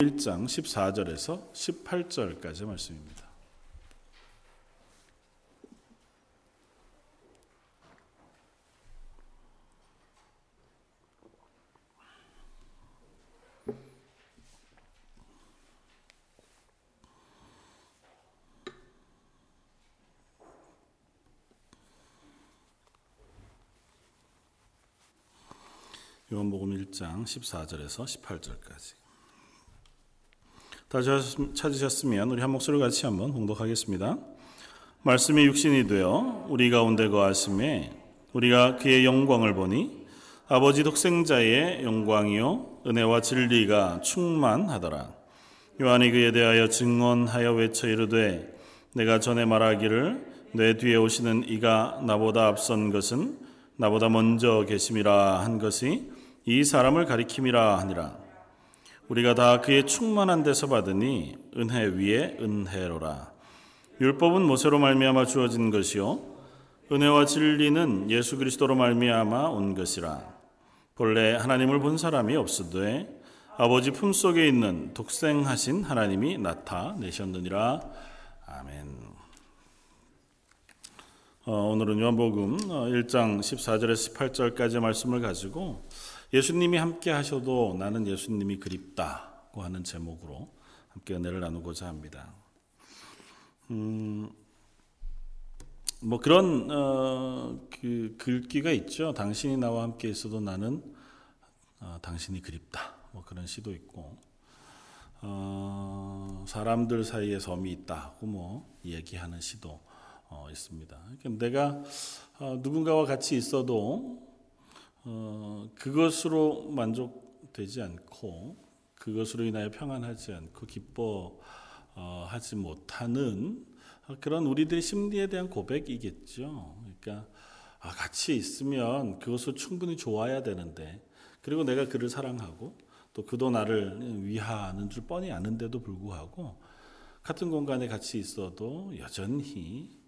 1장 14절에서 18절까지 말씀입니다. 요한복음 1장 14절에서 18절까지. 다 찾으셨으면 우리 한 목소리를 같이 한번 봉독하겠습니다. 말씀이 육신이 되어 우리 가운데 거하심에 우리가 그의 영광을 보니 아버지 독생자의 영광이요 은혜와 진리가 충만하더라. 요한이 그에 대하여 증언하여 외쳐 이르되 내가 전에 말하기를 내 뒤에 오시는 이가 나보다 앞선 것은 나보다 먼저 계심이라 한 것이 이 사람을 가리킴이라 하니라. 우리가 다 그의 충만한 데서 받으니 은혜 위에 은혜로라. 율법은 모세로 말미암아 주어진 것이요 은혜와 진리는 예수 그리스도로 말미암아 온 것이라. 본래 하나님을 본 사람이 없으되 아버지 품 속에 있는 독생하신 하나님이 나타내셨느니라. 아멘. 어, 오늘은 요한복음 1장 14절에서 18절까지 말씀을 가지고 예수님이 함께 하셔도 나는 예수님이 그립다고 하는 제목으로 함께 은혜를 나누고자 합니다. 음, 뭐 그런 어, 그 글귀가 있죠. 당신이 나와 함께 있어도 나는 어, 당신이 그립다. 뭐 그런 시도 있고 어, 사람들 사이에 섬이 있다고 뭐 얘기하는 시도 어, 있습니다. 그러니까 내가 어, 누군가와 같이 있어도 어, 그것으로 만족되지 않고 그것으로 인하여 평안하지 않고 기뻐하지 못하는 그런 우리들의 심리에 대한 고백이겠죠. 그러니까 아, 같이 있으면 그것을 충분히 좋아야 되는데 그리고 내가 그를 사랑하고 또 그도 나를 위하는 줄 뻔히 아는데도 불구하고 같은 공간에 같이 있어도 여전히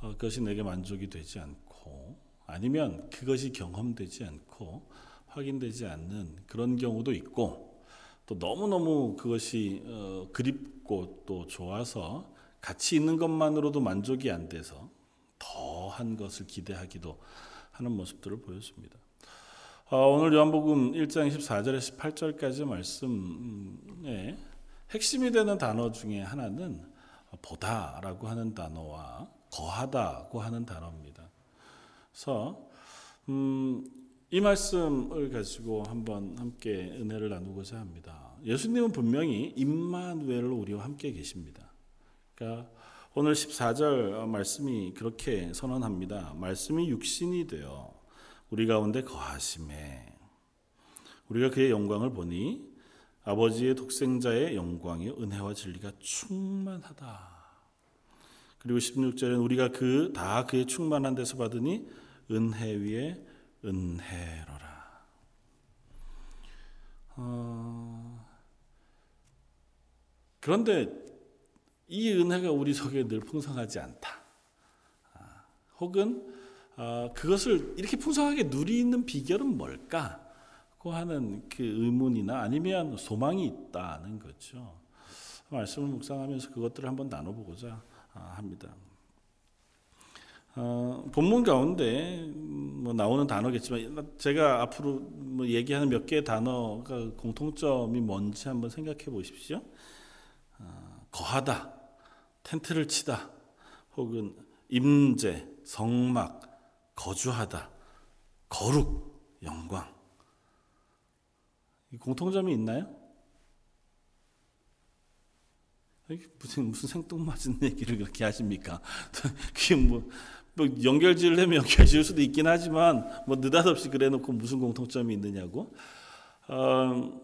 어, 그것이 내게 만족이 되지 않고 아니면 그것이 경험되지 않고 확인되지 않는 그런 경우도 있고 또 너무너무 그것이 어, 그립고 또 좋아서 같이 있는 것만으로도 만족이 안 돼서 더한 것을 기대하기도 하는 모습들을 보여줍니다. 어, 오늘 요한복음 1장 14절에서 18절까지 말씀에 핵심이 되는 단어 중에 하나는 보다라고 하는 단어와 거하다고 하는 단어입니다. 그래서 음, 이 말씀을 가지고 한번 함께 은혜를 나누고자 합니다. 예수님은 분명히 임마누엘로 우리와 함께 계십니다. 그러니까 오늘 14절 말씀이 그렇게 선언합니다. 말씀이 육신이 되어 우리 가운데 거하심에 우리가 그의 영광을 보니 아버지의 독생자의 영광이 은혜와 진리가 충만하다. 그리고 16절에는 우리가 그 다 그의 충만한 데서 받으니 은혜 위에 은혜로라. 어, 그런데 이 은혜가 우리 속에 늘 풍성하지 않다. 아, 혹은 어, 그것을 이렇게 풍성하게 누리는 비결은 뭘까? 고 하는 그 의문이나 아니면 소망이 있다는 거죠. 말씀을 묵상하면서 그것들을 한번 나눠보고자 아, 합니다. 어, 본문 가운데 뭐 나오는 단어겠지만 제가 앞으로 뭐 얘기하는 몇 개의 단어가 공통점이 뭔지 한번 생각해 보십시오. 어, 거하다, 텐트를 치다, 혹은 임재, 성막, 거주하다, 거룩, 영광. 공통점이 있나요? 무슨 무슨 생뚱맞은 얘기를 그렇게 하십니까? 그게 뭐, 뭐 연결 지으려면 연결 지을 수도 있긴 하지만 뭐 느닷없이 그래놓고 무슨 공통점이 있느냐고. 어,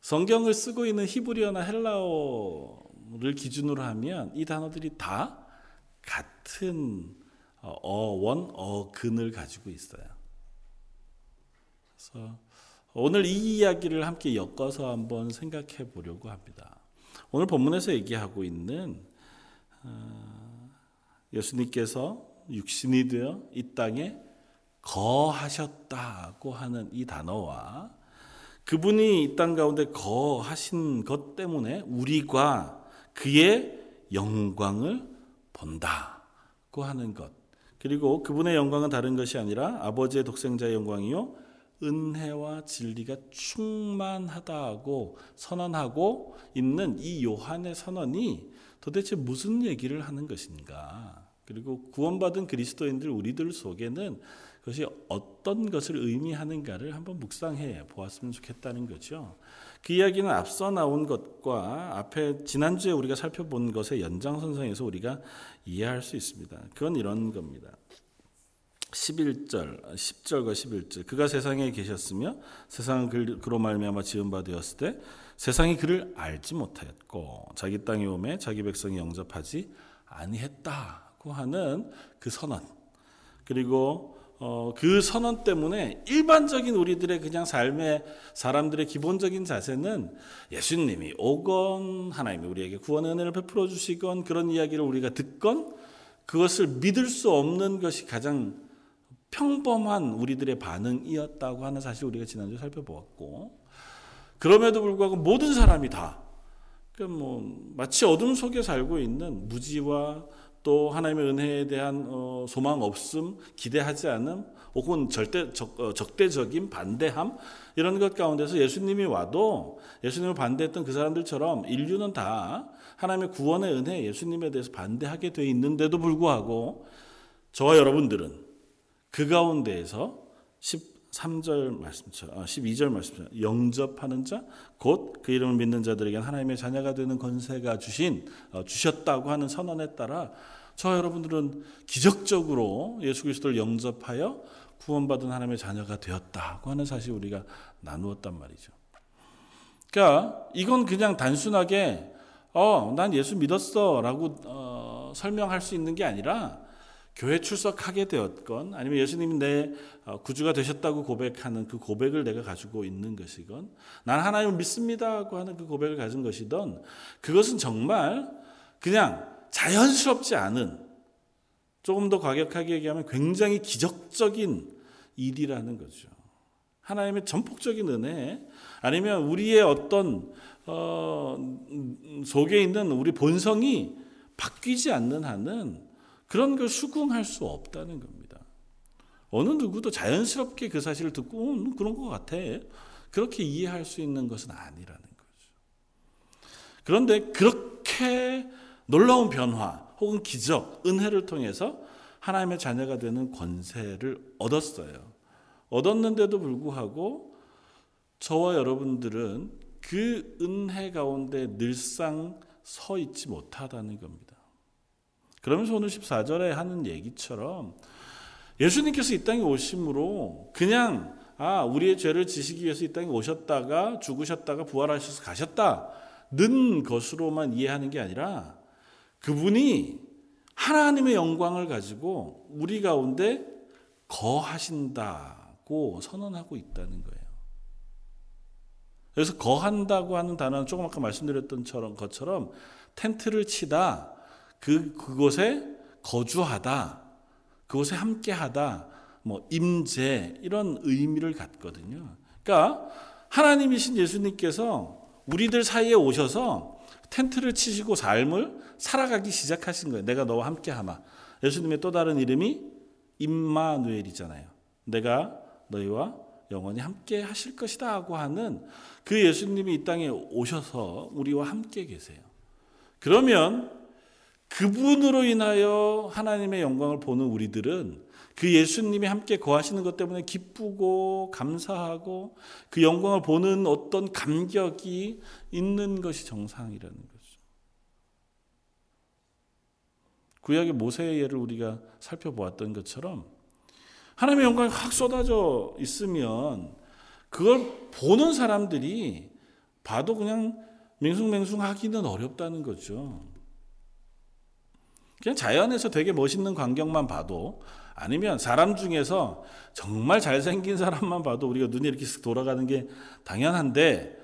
성경을 쓰고 있는 히브리어나 헬라어를 기준으로 하면 이 단어들이 다 같은 어, 어원, 어근을 가지고 있어요. 그래서 오늘 이 이야기를 함께 엮어서 한번 생각해 보려고 합니다. 오늘 본문에서 얘기하고 있는 어, 예수님께서 육신이 되어 이 땅에 거하셨다고 하는 이 단어와 그분이 이 땅 가운데 거하신 것 때문에 우리가 그의 영광을 본다고 하는 것. 그리고 그분의 영광은 다른 것이 아니라 아버지의 독생자의 영광이요. 은혜와 진리가 충만하다고 선언하고 있는 이 요한의 선언이 도대체 무슨 얘기를 하는 것인가? 그리고 구원받은 그리스도인들 우리들 속에는 그것이 어떤 것을 의미하는가를 한번 묵상해 보았으면 좋겠다는 거죠. 그 이야기는 앞서 나온 것과 앞에 지난주에 우리가 살펴본 것의 연장선상에서 우리가 이해할 수 있습니다. 그건 이런 겁니다. 11절, 10절과 11절. 그가 세상에 계셨으며 세상은 그로 말미암아 지은 바 되었을 때 세상이 그를 알지 못하였고 자기 땅에 오매 자기 백성이 영접하지 아니했다고 하는 그 선언. 그리고 어, 그 선언 때문에 일반적인 우리들의 그냥 삶의 사람들의 기본적인 자세는 예수님이 오건 하나님이 우리에게 구원의 은혜를 베풀어 주시건 그런 이야기를 우리가 듣건 그것을 믿을 수 없는 것이 가장 평범한 우리들의 반응이었다고 하는 사실 우리가 지난주 살펴보았고 그럼에도 불구하고 모든 사람이 다 그러니까 뭐 마치 어둠 속에 살고 있는 무지와 또 하나님의 은혜에 대한 어, 소망 없음, 기대하지 않음, 혹은 절대 적, 어, 적대적인 반대함 이런 것 가운데서 예수님이 와도 예수님을 반대했던 그 사람들처럼 인류는 다 하나님의 구원의 은혜, 예수님에 대해서 반대하게 돼 있는데도 불구하고 저와 여러분들은 그 가운데에서 13절 말씀처럼, 12절 아, 말씀처럼 영접하는 자, 곧 그 이름을 믿는 자들에게 하나님의 자녀가 되는 권세가 주신, 어, 주셨다고 하는 선언에 따라 저 여러분들은 기적적으로 예수 그리스도를 영접하여 구원받은 하나님의 자녀가 되었다고 하는 사실 우리가 나누었단 말이죠. 그러니까 이건 그냥 단순하게 어, 난 예수 믿었어라고 어, 설명할 수 있는 게 아니라 교회 출석하게 되었건 아니면 예수님이 내 어, 구주가 되셨다고 고백하는 그 고백을 내가 가지고 있는 것이건 난 하나님을 믿습니다고 하는 그 고백을 가진 것이든 그것은 정말 그냥 자연스럽지 않은 조금 더 과격하게 얘기하면 굉장히 기적적인 일이라는 거죠. 하나님의 전폭적인 은혜 아니면 우리의 어떤 어, 속에 있는 우리 본성이 바뀌지 않는 한은 그런 걸 수긍할 수 없다는 겁니다. 어느 누구도 자연스럽게 그 사실을 듣고 음, 그런 것 같아. 그렇게 이해할 수 있는 것은 아니라는 거죠. 그런데 그렇게 놀라운 변화 혹은 기적, 은혜를 통해서 하나님의 자녀가 되는 권세를 얻었어요. 얻었는데도 불구하고 저와 여러분들은 그 은혜 가운데 늘상 서 있지 못하다는 겁니다. 그러면서 오늘 14절에 하는 얘기처럼 예수님께서 이 땅에 오심으로 그냥 아, 우리의 죄를 지시기 위해서 이 땅에 오셨다가 죽으셨다가 부활하셔서 가셨다는 것으로만 이해하는 게 아니라 그분이 하나님의 영광을 가지고 우리 가운데 거하신다고 선언하고 있다는 거예요. 그래서 거한다고 하는 단어는 조금 아까 말씀드렸던 것처럼 텐트를 치다, 그, 그곳에 거주하다, 그곳에 함께하다, 뭐, 임재, 이런 의미를 갖거든요. 그러니까 하나님이신 예수님께서 우리들 사이에 오셔서 텐트를 치시고 삶을 살아가기 시작하신 거예요. 내가 너와 함께 하마. 예수님의 또 다른 이름이 임마누엘이잖아요. 내가 너희와 영원히 함께 하실 것이다 하고 하는 그 예수님이 이 땅에 오셔서 우리와 함께 계세요. 그러면 그분으로 인하여 하나님의 영광을 보는 우리들은 그 예수님이 함께 거하시는 것 때문에 기쁘고 감사하고 그 영광을 보는 어떤 감격이 있는 것이 정상이라는 거죠. 구약의 모세의 예를 우리가 살펴보았던 것처럼 하나님의 영광이 확 쏟아져 있으면 그걸 보는 사람들이 봐도 그냥 맹숭맹숭하기는 어렵다는 거죠. 그냥 자연에서 되게 멋있는 광경만 봐도 아니면 사람 중에서 정말 잘생긴 사람만 봐도 우리가 눈이 이렇게 돌아가는 게 당연한데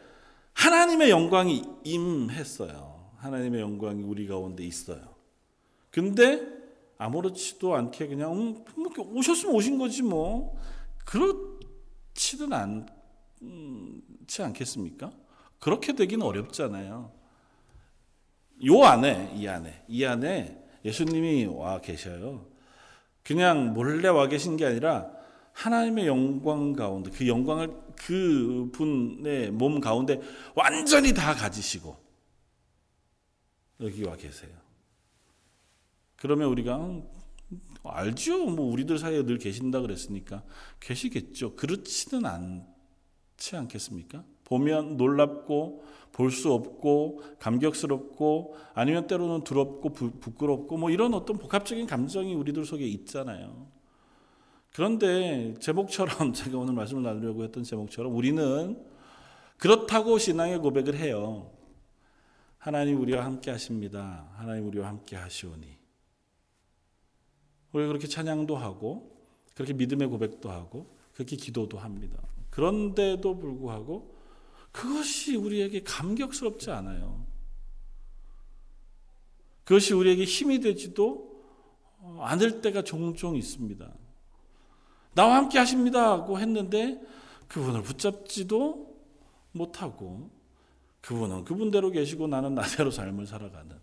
하나님의 영광이 임했어요. 하나님의 영광이 우리 가운데 있어요. 근데 아무렇지도 않게 그냥 음, 뭐 오셨으면 오신 거지 뭐 그렇지는 않, 음, 않겠습니까? 그렇게 되기는 어렵잖아요. 요 안에, 이 안에, 이 안에 예수님이 와 계셔요. 그냥 몰래 와 계신 게 아니라 하나님의 영광 가운데 그 영광을 그 분의 몸 가운데 완전히 다 가지시고 여기 와 계세요. 그러면 우리가 음, 알죠. 뭐 우리들 사이에 늘 계신다 그랬으니까 계시겠죠. 그렇지는 않지 않겠습니까? 보면 놀랍고 볼 수 없고 감격스럽고 아니면 때로는 두렵고 부, 부끄럽고 뭐 이런 어떤 복합적인 감정이 우리들 속에 있잖아요. 그런데 제목처럼 제가 오늘 말씀을 나누려고 했던 제목처럼 우리는 그렇다고 신앙의 고백을 해요. 하나님 우리와 함께 하십니다. 하나님 우리와 함께 하시오니. 우리 그렇게 찬양도 하고 그렇게 믿음의 고백도 하고 그렇게 기도도 합니다. 그런데도 불구하고 그것이 우리에게 감격스럽지 않아요. 그것이 우리에게 힘이 되지도 않을 때가 종종 있습니다. 나와 함께 하십니다고 했는데 그분을 붙잡지도 못하고 그분은 그분대로 계시고 나는 나대로 삶을 살아가는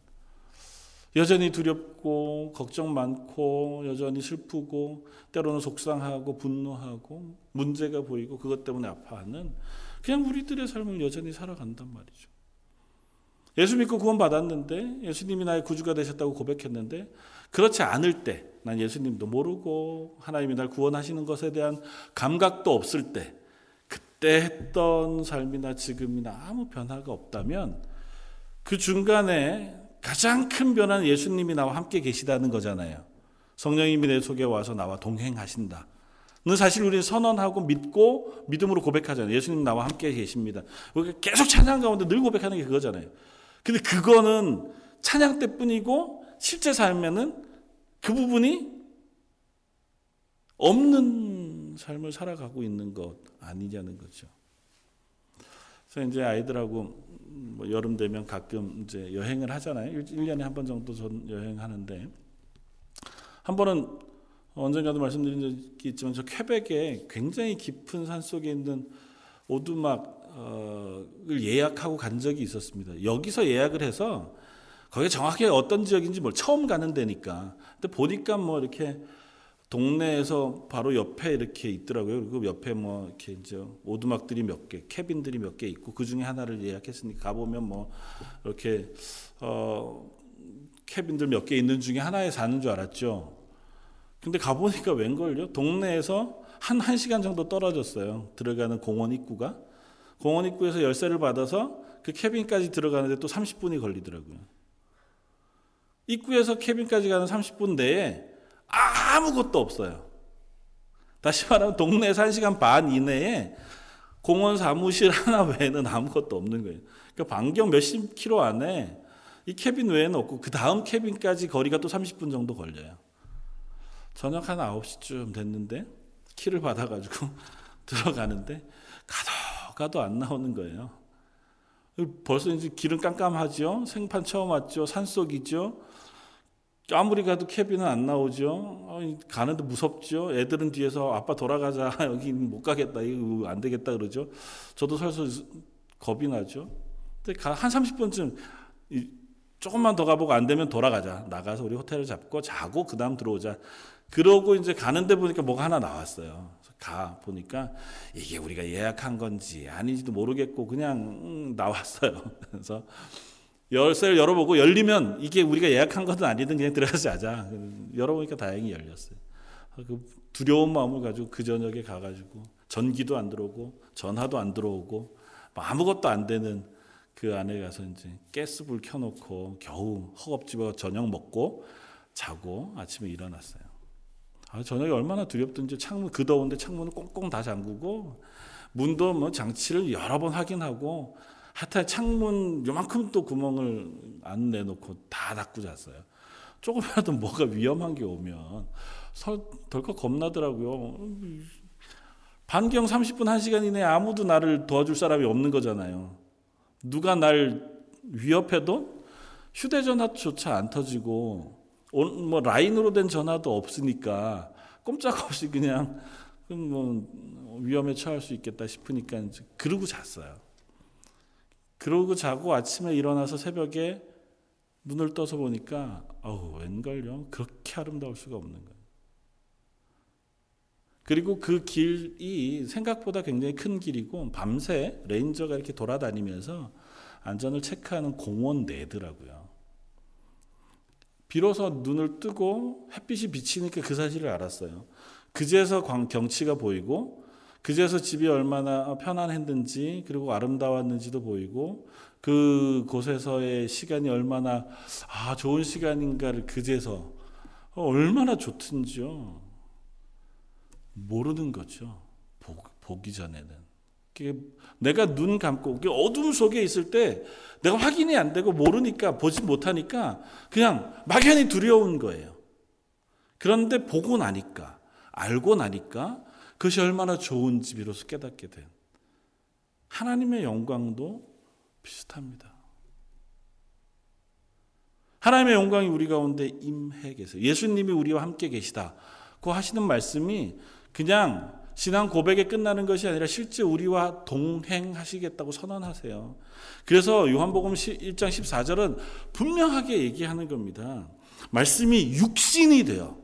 여전히 두렵고 걱정 많고 여전히 슬프고 때로는 속상하고 분노하고 문제가 보이고 그것 때문에 아파하는 그냥 우리들의 삶을 여전히 살아간단 말이죠. 예수 믿고 구원 받았는데 예수님이 나의 구주가 되셨다고 고백했는데 그렇지 않을 때 난 예수님도 모르고 하나님이 날 구원하시는 것에 대한 감각도 없을 때 그때 했던 삶이나 지금이나 아무 변화가 없다면 그 중간에 가장 큰 변화는 예수님이 나와 함께 계시다는 거잖아요. 성령님이 내 속에 와서 나와 동행하신다. 는 사실 우리는 선언하고 믿고 믿음으로 고백하잖아요. 예수님 나와 함께 계십니다. 계속 찬양 가운데 늘 고백하는 게 그거잖아요. 근데 그거는 찬양 때뿐이고 실제 삶에는 그 부분이 없는 삶을 살아가고 있는 것 아니냐는 거죠. 그래서 이제 아이들하고 뭐 여름 되면 가끔 이제 여행을 하잖아요. 1년에 한 번 정도 전 여행하는데 한 번은 언젠가도 말씀드린 적이 있지만 저 퀘벡에 굉장히 깊은 산 속에 있는 오두막을 예약하고 간 적이 있었습니다. 여기서 예약을 해서 거기 정확히 어떤 지역인지 뭘 처음 가는 데니까. 근데 보니까 뭐 이렇게 동네에서 바로 옆에 이렇게 있더라고요. 그리고 옆에 뭐 이렇게 이제 오두막들이 몇 개, 캐빈들이 몇 개 있고 그 중에 하나를 예약했으니까 가보면 뭐 이렇게 어 캐빈들 몇 개 있는 중에 하나에 사는 줄 알았죠. 근데 가보니까 웬걸요? 동네에서 한 1시간 정도 떨어졌어요. 들어가는 공원 입구가. 공원 입구에서 열쇠를 받아서 그 cabin까지 들어가는데 또 30분이 걸리더라고요. 입구에서 cabin까지 가는 30분 내에 아무것도 없어요. 다시 말하면 동네에서 1시간 반 이내에 공원 사무실 하나 외에는 아무것도 없는 거예요. 그러니까 반경 몇십 킬로 안에 이 cabin 외에는 없고 그 다음 cabin까지 거리가 또 30분 정도 걸려요. 저녁 한 9시쯤 됐는데 키를 받아가지고 들어가는데 가도 가도 안 나오는 거예요. 벌써 이제 길은 깜깜하죠. 생판 처음 왔죠. 산속이죠. 아무리 가도 캐비는 안 나오죠. 가는데 무섭죠. 애들은 뒤에서 아빠 돌아가자. 여기 못 가겠다. 이거 안 되겠다 그러죠. 저도 설서 겁이 나죠. 근데 한 30분쯤 조금만 더 가보고 안 되면 돌아가자. 나가서 우리 호텔을 잡고 자고 그 다음 들어오자. 그러고 이제 가는데 보니까 뭐가 하나 나왔어요. 가 보니까 이게 우리가 예약한 건지 아닌지도 모르겠고 그냥 음, 나왔어요. 그래서 열쇠를 열어보고 열리면 이게 우리가 예약한 것은 아니든 그냥 들어가서 자자. 열어보니까 다행히 열렸어요. 그 두려운 마음을 가지고 그 저녁에 가가지고 전기도 안 들어오고 전화도 안 들어오고 뭐 아무것도 안 되는 그 안에 가서 이제 가스불 켜놓고 겨우 허겁지겁 저녁 먹고 자고 아침에 일어났어요. 아, 저녁에 얼마나 두렵든지 창문 그 더운데 창문을 꽁꽁 다 잠그고 문도 뭐 장치를 여러 번 확인하고 하여튼 창문 요만큼 또 구멍을 안 내놓고 다 닫고 잤어요. 조금이라도 뭐가 위험한 게 오면 덜컥 겁나더라고요. 반경 30분 1시간 이내에 아무도 나를 도와줄 사람이 없는 거잖아요. 누가 날 위협해도 휴대전화조차 안 터지고 뭐 라인으로 된 전화도 없으니까 꼼짝없이 그냥 뭐 위험에 처할 수 있겠다 싶으니까 그러고 잤어요. 그러고 자고 아침에 일어나서 새벽에 눈을 떠서 보니까 어우 웬걸요 그렇게 아름다울 수가 없는 거예요. 그리고 그 길이 생각보다 굉장히 큰 길이고 밤새 ranger가 이렇게 돌아다니면서 안전을 체크하는 공원 내더라고요. 비로소 눈을 뜨고 햇빛이 비치니까 그 사실을 알았어요. 그제서 경치가 보이고 그제서 집이 얼마나 편안했는지 그리고 아름다웠는지도 보이고 그 곳에서의 시간이 얼마나 아 좋은 시간인가를 그제서 얼마나 좋든지요. 모르는 거죠. 보기 전에는 내가 눈 감고 어둠 속에 있을 때 내가 확인이 안 되고 모르니까 보지 못하니까 그냥 막연히 두려운 거예요. 그런데 보고 나니까 알고 나니까 그것이 얼마나 좋은지 비로소 깨닫게 된 하나님의 영광도 비슷합니다. 하나님의 영광이 우리 가운데 임해 계세요. 예수님이 우리와 함께 계시다고 하시는 말씀이 그냥 신앙 고백에 끝나는 것이 아니라 실제 우리와 동행하시겠다고 선언하세요. 그래서 요한복음 1장 14절은 분명하게 얘기하는 겁니다. 말씀이 육신이 되어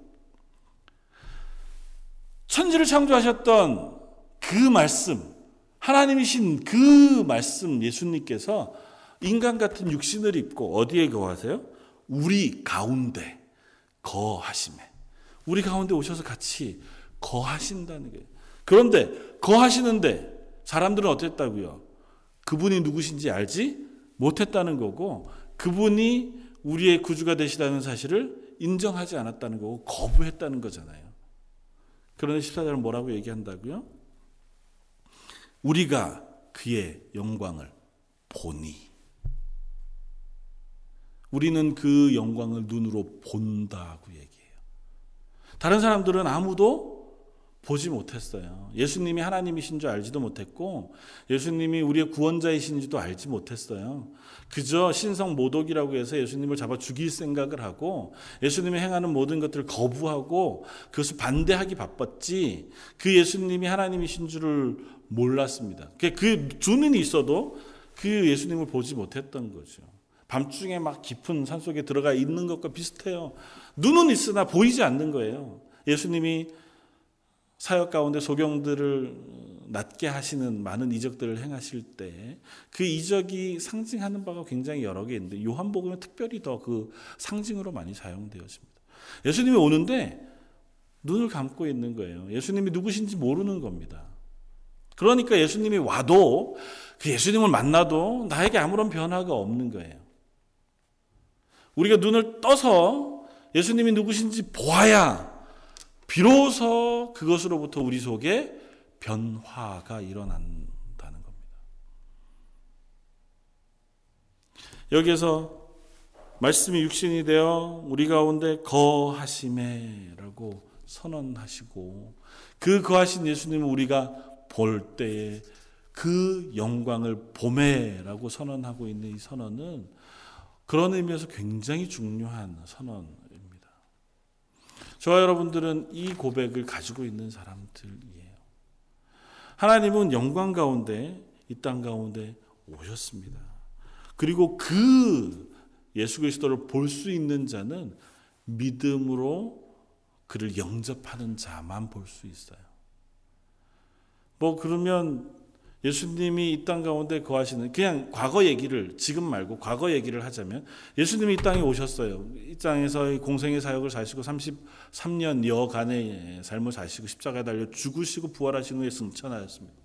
천지를 창조하셨던 그 말씀, 하나님이신 그 말씀 예수님께서 인간 같은 육신을 입고 어디에 거하세요? 우리 가운데 거하심에. 우리 가운데 오셔서 같이 거하신다는 거예요. 그런데 거하시는데 사람들은 어땠다고요? 그분이 누구신지 알지 못했다는 거고 그분이 우리의 구주가 되시다는 사실을 인정하지 않았다는 거고 거부했다는 거잖아요. 그런데 14절은 뭐라고 얘기한다고요? 우리가 그의 영광을 보니 우리는 그 영광을 눈으로 본다고 얘기해요. 다른 사람들은 아무도 보지 못했어요. 예수님이 하나님이신 줄 알지도 못했고 예수님이 우리의 구원자이신지도 알지 못했어요. 그저 신성 모독이라고 해서 예수님을 잡아 죽일 생각을 하고 예수님이 행하는 모든 것들을 거부하고 그것을 반대하기 바빴지 그 예수님이 하나님이신 줄을 몰랐습니다. 그 주는 있어도 그 예수님을 보지 못했던 거죠. 밤중에 막 깊은 산 속에 들어가 있는 것과 비슷해요. 눈은 있으나 보이지 않는 거예요. 예수님이 사역 가운데 소경들을 낫게 하시는 많은 이적들을 행하실 때 그 이적이 상징하는 바가 굉장히 여러 개 있는데 요한복음은 특별히 더 그 상징으로 많이 사용되었습니다. 예수님이 오는데 눈을 감고 있는 거예요. 예수님이 누구신지 모르는 겁니다. 그러니까 예수님이 와도 그 예수님을 만나도 나에게 아무런 변화가 없는 거예요. 우리가 눈을 떠서 예수님이 누구신지 보아야 비로소 그것으로부터 우리 속에 변화가 일어난다는 겁니다. 여기에서 말씀이 육신이 되어 우리 가운데 거하심에라고 선언하시고 그 거하신 예수님을 우리가 볼 때에 그 영광을 봄에라고 선언하고 있는 이 선언은 그런 의미에서 굉장히 중요한 선언 저와 여러분들은 이 고백을 가지고 있는 사람들이에요. 하나님은 영광 가운데 이 땅 가운데 오셨습니다. 그리고 그 예수 그리스도를 볼 수 있는 자는 믿음으로 그를 영접하는 자만 볼 수 있어요. 뭐 그러면 예수님이 이 땅 가운데 거하시는 그냥 과거 얘기를 지금 말고 과거 얘기를 하자면 예수님이 이 땅에 오셨어요. 이 땅에서 공생의 사역을 사시고 33년 여간의 삶을 사시고 십자가에 달려 죽으시고 부활하신 후에 승천하였습니다.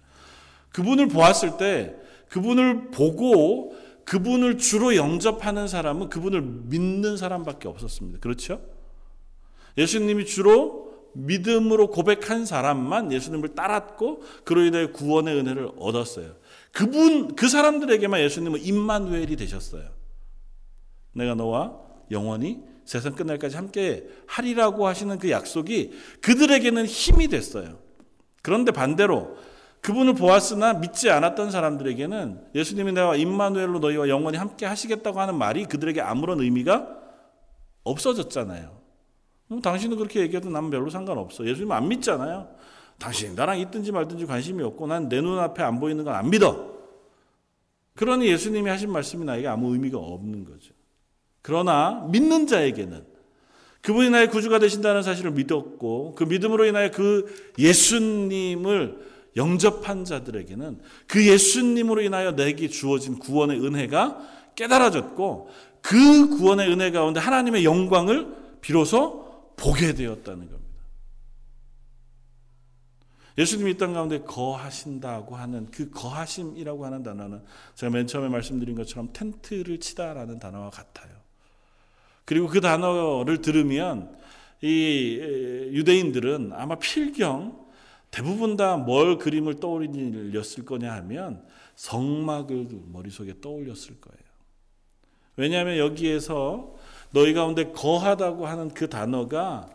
그분을 보았을 때 그분을 보고 그분을 주로 영접하는 사람은 그분을 믿는 사람밖에 없었습니다. 그렇죠? 예수님이 주로 믿음으로 고백한 사람만 예수님을 따랐고 그로 인해 구원의 은혜를 얻었어요. 그분 그 사람들에게만 예수님은 임마누엘이 되셨어요. 내가 너와 영원히 세상 끝날까지 함께 하리라고 하시는 그 약속이 그들에게는 힘이 됐어요. 그런데 반대로 그분을 보았으나 믿지 않았던 사람들에게는 예수님이 내가 임마누엘로 너희와 영원히 함께 하시겠다고 하는 말이 그들에게 아무런 의미가 없어졌잖아요. 당신은 그렇게 얘기해도 난 별로 상관없어. 예수님 안 믿잖아요. 당신이 나랑 있든지 말든지 관심이 없고 난 내 눈앞에 안 보이는 건 안 믿어. 그러니 예수님이 하신 말씀이 나에게 아무 의미가 없는 거죠. 그러나 믿는 자에게는 그분이 나의 구주가 되신다는 사실을 믿었고 그 믿음으로 인하여 그 예수님을 영접한 자들에게는 그 예수님으로 인하여 내게 주어진 구원의 은혜가 깨달아졌고 그 구원의 은혜 가운데 하나님의 영광을 비로소 보게 되었다는 겁니다. 예수님이 이 땅 가운데 거하신다고 하는 그 거하심이라고 하는 단어는 제가 맨 처음에 말씀드린 것처럼 텐트를 치다라는 단어와 같아요. 그리고 그 단어를 들으면 이 유대인들은 아마 필경 대부분 다 뭘 그림을 떠올렸을 거냐 하면 성막을 머릿속에 떠올렸을 거예요. 왜냐하면 여기에서 너희 가운데 거하다고 하는 그 단어가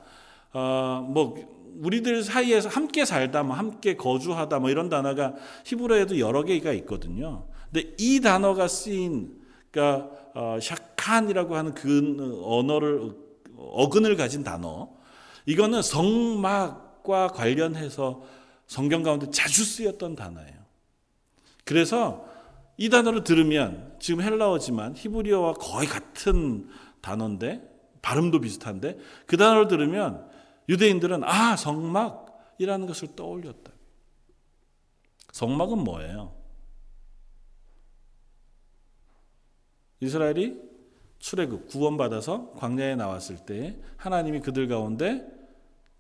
어 뭐 우리들 사이에서 함께 살다, 뭐 함께 거주하다, 뭐 이런 단어가 히브리어에도 여러 개가 있거든요. 근데 이 단어가 쓰인 그러니까 어, 샤칸이라고 하는 그 언어를 어근을 가진 단어, 이거는 성막과 관련해서 성경 가운데 자주 쓰였던 단어예요. 그래서 이 단어를 들으면 지금 헬라어지만 히브리어와 거의 같은 단어인데 발음도 비슷한데 그 단어를 들으면 유대인들은 아 성막이라는 것을 떠올렸다. 성막은 뭐예요? 이스라엘이 출애굽 구원받아서 광야에 나왔을 때 하나님이 그들 가운데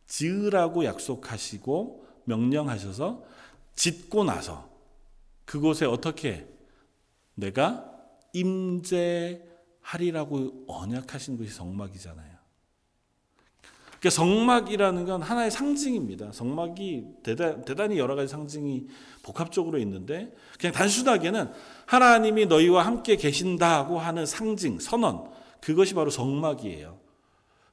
지으라고 약속하시고 명령하셔서 짓고 나서 그곳에 어떻게 내가 임재 하리라고 언약하신 것이 성막이잖아요. 그러니까 성막이라는 건 하나의 상징입니다. 성막이 대단, 히 여러 가지 상징이 복합적으로 있는데 그냥 단순하게는 하나님이 너희와 함께 계신다고 하는 상징, 선언 그것이 바로 성막이에요.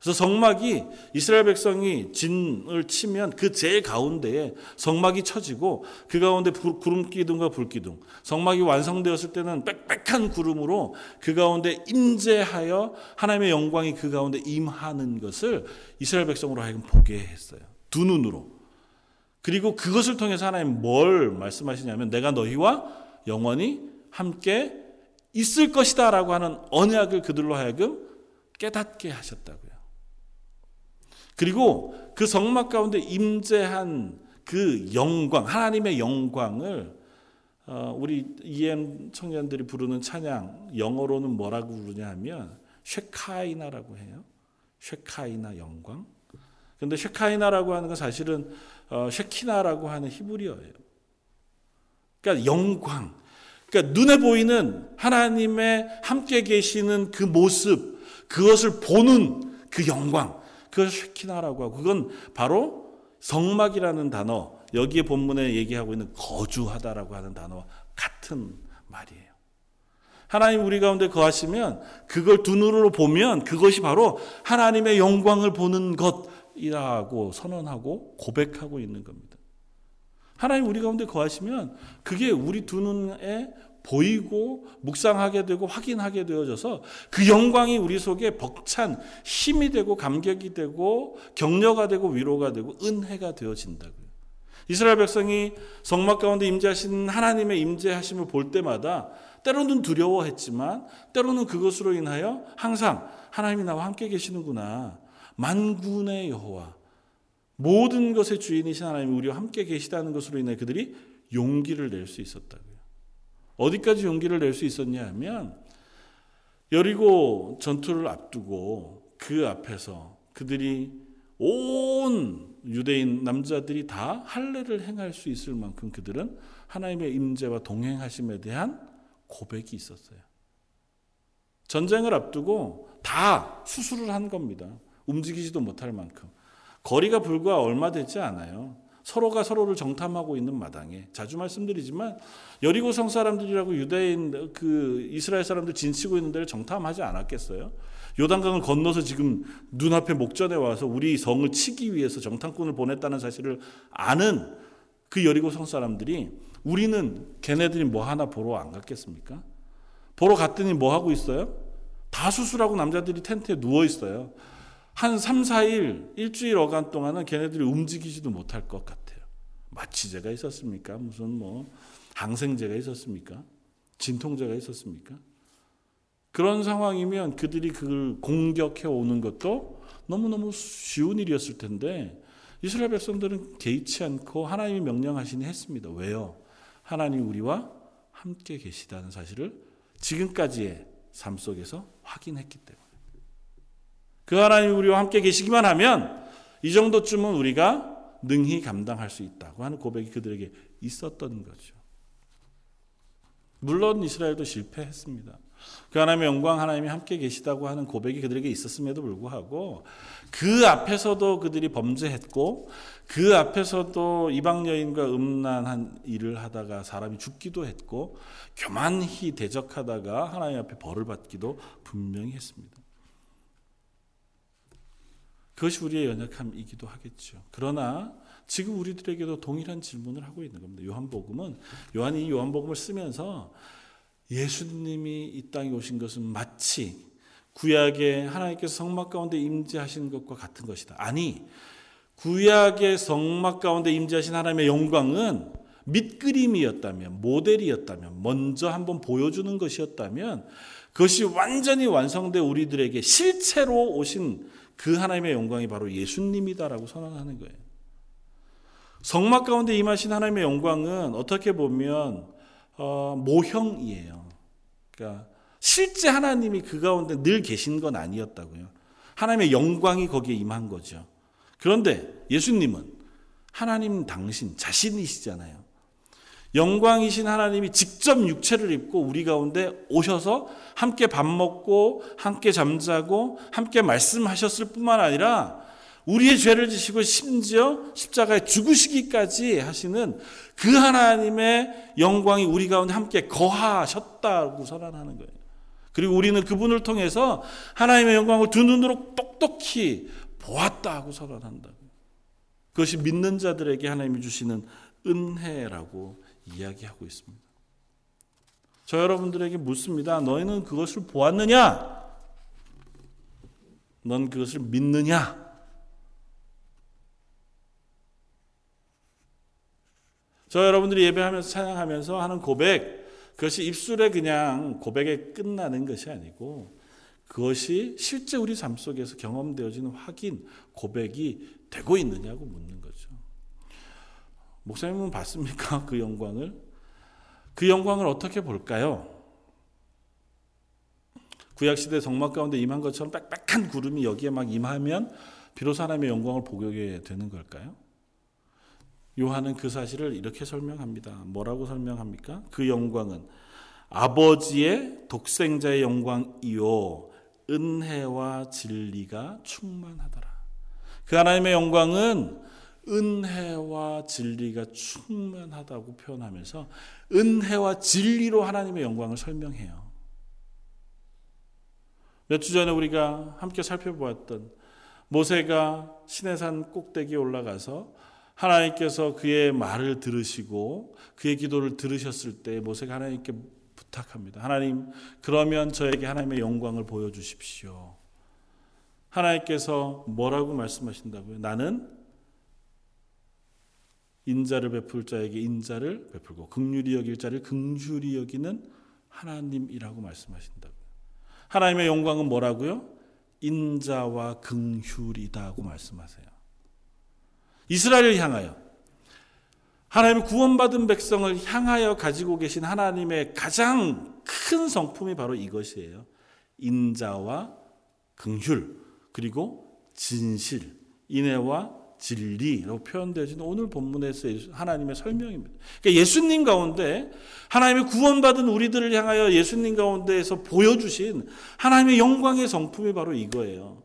그래서 성막이 이스라엘 백성이 진을 치면 그 제일 가운데에 성막이 쳐지고 그 가운데 구름 기둥과 불 기둥. 성막이 완성되었을 때는 빽빽한 구름으로 그 가운데 임재하여 하나님의 영광이 그 가운데 임하는 것을 이스라엘 백성으로 하여금 보게 했어요. 두 눈으로. 그리고 그것을 통해서 하나님 뭘 말씀하시냐면 내가 너희와 영원히 함께 있을 것이다라고 하는 언약을 그들로 하여금 깨닫게 하셨다고요. 그리고 그 성막 가운데 임재한 그 영광, 하나님의 영광을 어, 우리 EM 청년들이 부르는 찬양 영어로는 뭐라고 부르냐 하면 쉐카이나라고 해요. 쉐카이나 영광. 근데 쉐카이나라고 하는 건 사실은 어, 쉐키나라고 하는 히브리어예요. 그러니까 영광. 그러니까 눈에 보이는 하나님의 함께 계시는 그 모습, 그것을 보는 그 영광. 그걸 쉐키나라고 하고 그건 바로 성막이라는 단어 여기에 본문에 얘기하고 있는 거주하다라고 하는 단어와 같은 말이에요. 하나님 우리 가운데 거하시면 그걸 두 눈으로 보면 그것이 바로 하나님의 영광을 보는 것이라고 선언하고 고백하고 있는 겁니다. 하나님 우리 가운데 거하시면 그게 우리 두 눈에 보이고 묵상하게 되고 확인하게 되어져서 그 영광이 우리 속에 벅찬 힘이 되고 감격이 되고 격려가 되고 위로가 되고 은혜가 되어진다고요. 이스라엘 백성이 성막 가운데 임재하신 하나님의 임재하심을 볼 때마다 때로는 두려워했지만 때로는 그것으로 인하여 항상 하나님이 나와 함께 계시는구나. 만군의 여호와 모든 것의 주인이신 하나님이 우리와 함께 계시다는 것으로 인해 그들이 용기를 낼 수 있었다고요. 어디까지 용기를 낼 수 있었냐 하면 여리고 전투를 앞두고 그 앞에서 그들이 온 유대인 남자들이 다 할례를 행할 수 있을 만큼 그들은 하나님의 임재와 동행하심에 대한 고백이 있었어요. 전쟁을 앞두고 다 수술을 한 겁니다. 움직이지도 못할 만큼. 거리가 불과 얼마 되지 않아요. 서로가 서로를 정탐하고 있는 마당에 자주 말씀드리지만 여리고 성 사람들이라고 유대인 그 이스라엘 사람들 진치고 있는 데를 정탐하지 않았겠어요? 요단강을 건너서 지금 눈앞에 목전에 와서 우리 성을 치기 위해서 정탐꾼을 보냈다는 사실을 아는 그 여리고 성 사람들이 우리는 걔네들이 뭐 하나 보러 안 갔겠습니까? 보러 갔더니 뭐 하고 있어요? 다 수술하고 남자들이 텐트에 누워 있어요. 한 3, 4일, 일주일 어간 동안은 걔네들이 움직이지도 못할 것 같아요. 마취제가 있었습니까? 무슨 뭐 항생제가 있었습니까? 진통제가 있었습니까? 그런 상황이면 그들이 그걸 공격해 오는 것도 너무너무 쉬운 일이었을 텐데 이스라엘 백성들은 개의치 않고 하나님이 명령하시니 했습니다. 왜요? 하나님 우리와 함께 계시다는 사실을 지금까지의 삶 속에서 확인했기 때문에. 그 하나님 우리와 함께 계시기만 하면 이 정도쯤은 우리가 능히 감당할 수 있다고 하는 고백이 그들에게 있었던 거죠. 물론 이스라엘도 실패했습니다. 그 하나님의 영광 하나님이 함께 계시다고 하는 고백이 그들에게 있었음에도 불구하고 그 앞에서도 그들이 범죄했고 그 앞에서도 이방 여인과 음란한 일을 하다가 사람이 죽기도 했고 교만히 대적하다가 하나님 앞에 벌을 받기도 분명히 했습니다. 그것이 우리의 연약함이기도 하겠죠. 그러나 지금 우리들에게도 동일한 질문을 하고 있는 겁니다. 요한복음은 요한이 요한복음을 쓰면서 예수님이 이 땅에 오신 것은 마치 구약의 하나님께서 성막 가운데 임재하신 것과 같은 것이다. 아니, 구약의 성막 가운데 임재하신 하나님의 영광은 밑그림이었다면, 모델이었다면, 먼저 한번 보여주는 것이었다면, 그것이 완전히 완성돼 우리들에게 실체로 오신 그 하나님의 영광이 바로 예수님이다라고 선언하는 거예요. 성막 가운데 임하신 하나님의 영광은 어떻게 보면 어, 모형이에요. 그러니까 실제 하나님이 그 가운데 늘 계신 건 아니었다고요. 하나님의 영광이 거기에 임한 거죠. 그런데 예수님은 하나님 당신 자신이시잖아요. 영광이신 하나님이 직접 육체를 입고 우리 가운데 오셔서 함께 밥 먹고 함께 잠자고 함께 말씀하셨을 뿐만 아니라 우리의 죄를 지시고 심지어 십자가에 죽으시기까지 하시는 그 하나님의 영광이 우리 가운데 함께 거하셨다고 선언하는 거예요. 그리고 우리는 그분을 통해서 하나님의 영광을 두 눈으로 똑똑히 보았다고 선언한다고. 그것이 믿는 자들에게 하나님이 주시는 은혜라고 이야기하고 있습니다. 저 여러분들에게 묻습니다. 너희는 그것을 보았느냐? 넌 그것을 믿느냐? 저 여러분들이 예배하면서 찬양하면서 하는 고백, 그것이 입술에 그냥 고백에 끝나는 것이 아니고 그것이 실제 우리 삶 속에서 경험되어지는 확인, 고백이 되고 있느냐고 묻는 거죠. 목사님은 봤습니까? 그 영광을? 그 영광을 어떻게 볼까요? 구약시대 성막 가운데 임한 것처럼 빽빽한 구름이 여기에 막 임하면 비로소 하나님의 영광을 보게 되는 걸까요? 요한은 그 사실을 이렇게 설명합니다. 뭐라고 설명합니까? 그 영광은 아버지의 독생자의 영광이요 은혜와 진리가 충만하더라. 그 하나님의 영광은 은혜와 진리가 충만하다고 표현하면서 은혜와 진리로 하나님의 영광을 설명해요. 몇 주 전에 우리가 함께 살펴보았던 모세가 시내산 꼭대기에 올라가서 하나님께서 그의 말을 들으시고 그의 기도를 들으셨을 때 모세가 하나님께 부탁합니다. 하나님, 그러면 저에게 하나님의 영광을 보여주십시오. 하나님께서 뭐라고 말씀하신다고요? 나는 인자를 베풀 자에게 인자를 베풀고 극률이 여길 자를 극률이 여기는 하나님이라고 말씀하신다고요. 하나님의 영광은 뭐라고요? 인자와 긍휼이다고 말씀하세요. 이스라엘을 향하여 하나님의 구원받은 백성을 향하여 가지고 계신 하나님의 가장 큰 성품이 바로 이것이에요. 인자와 긍휼 그리고 진실, 인애와 진리라고 표현되어지는 오늘 본문에서 하나님의 설명입니다. 그러니까 예수님 가운데 하나님의 구원받은 우리들을 향하여 예수님 가운데에서 보여주신 하나님의 영광의 성품이 바로 이거예요.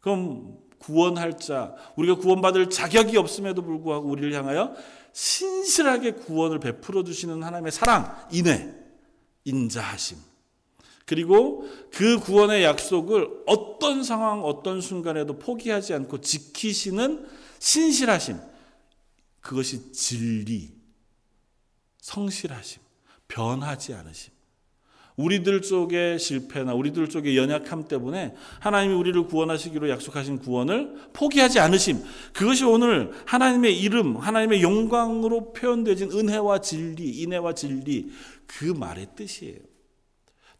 그럼 구원할 자, 우리가 구원받을 자격이 없음에도 불구하고 우리를 향하여 신실하게 구원을 베풀어 주시는 하나님의 사랑, 인애, 인자하심. 그리고 그 구원의 약속을 어떤 상황, 어떤 순간에도 포기하지 않고 지키시는 신실하심. 그것이 진리, 성실하심, 변하지 않으심. 우리들 쪽의 실패나 우리들 쪽의 연약함 때문에 하나님이 우리를 구원하시기로 약속하신 구원을 포기하지 않으심. 그것이 오늘 하나님의 이름, 하나님의 영광으로 표현되진 은혜와 진리, 인혜와 진리 그 말의 뜻이에요.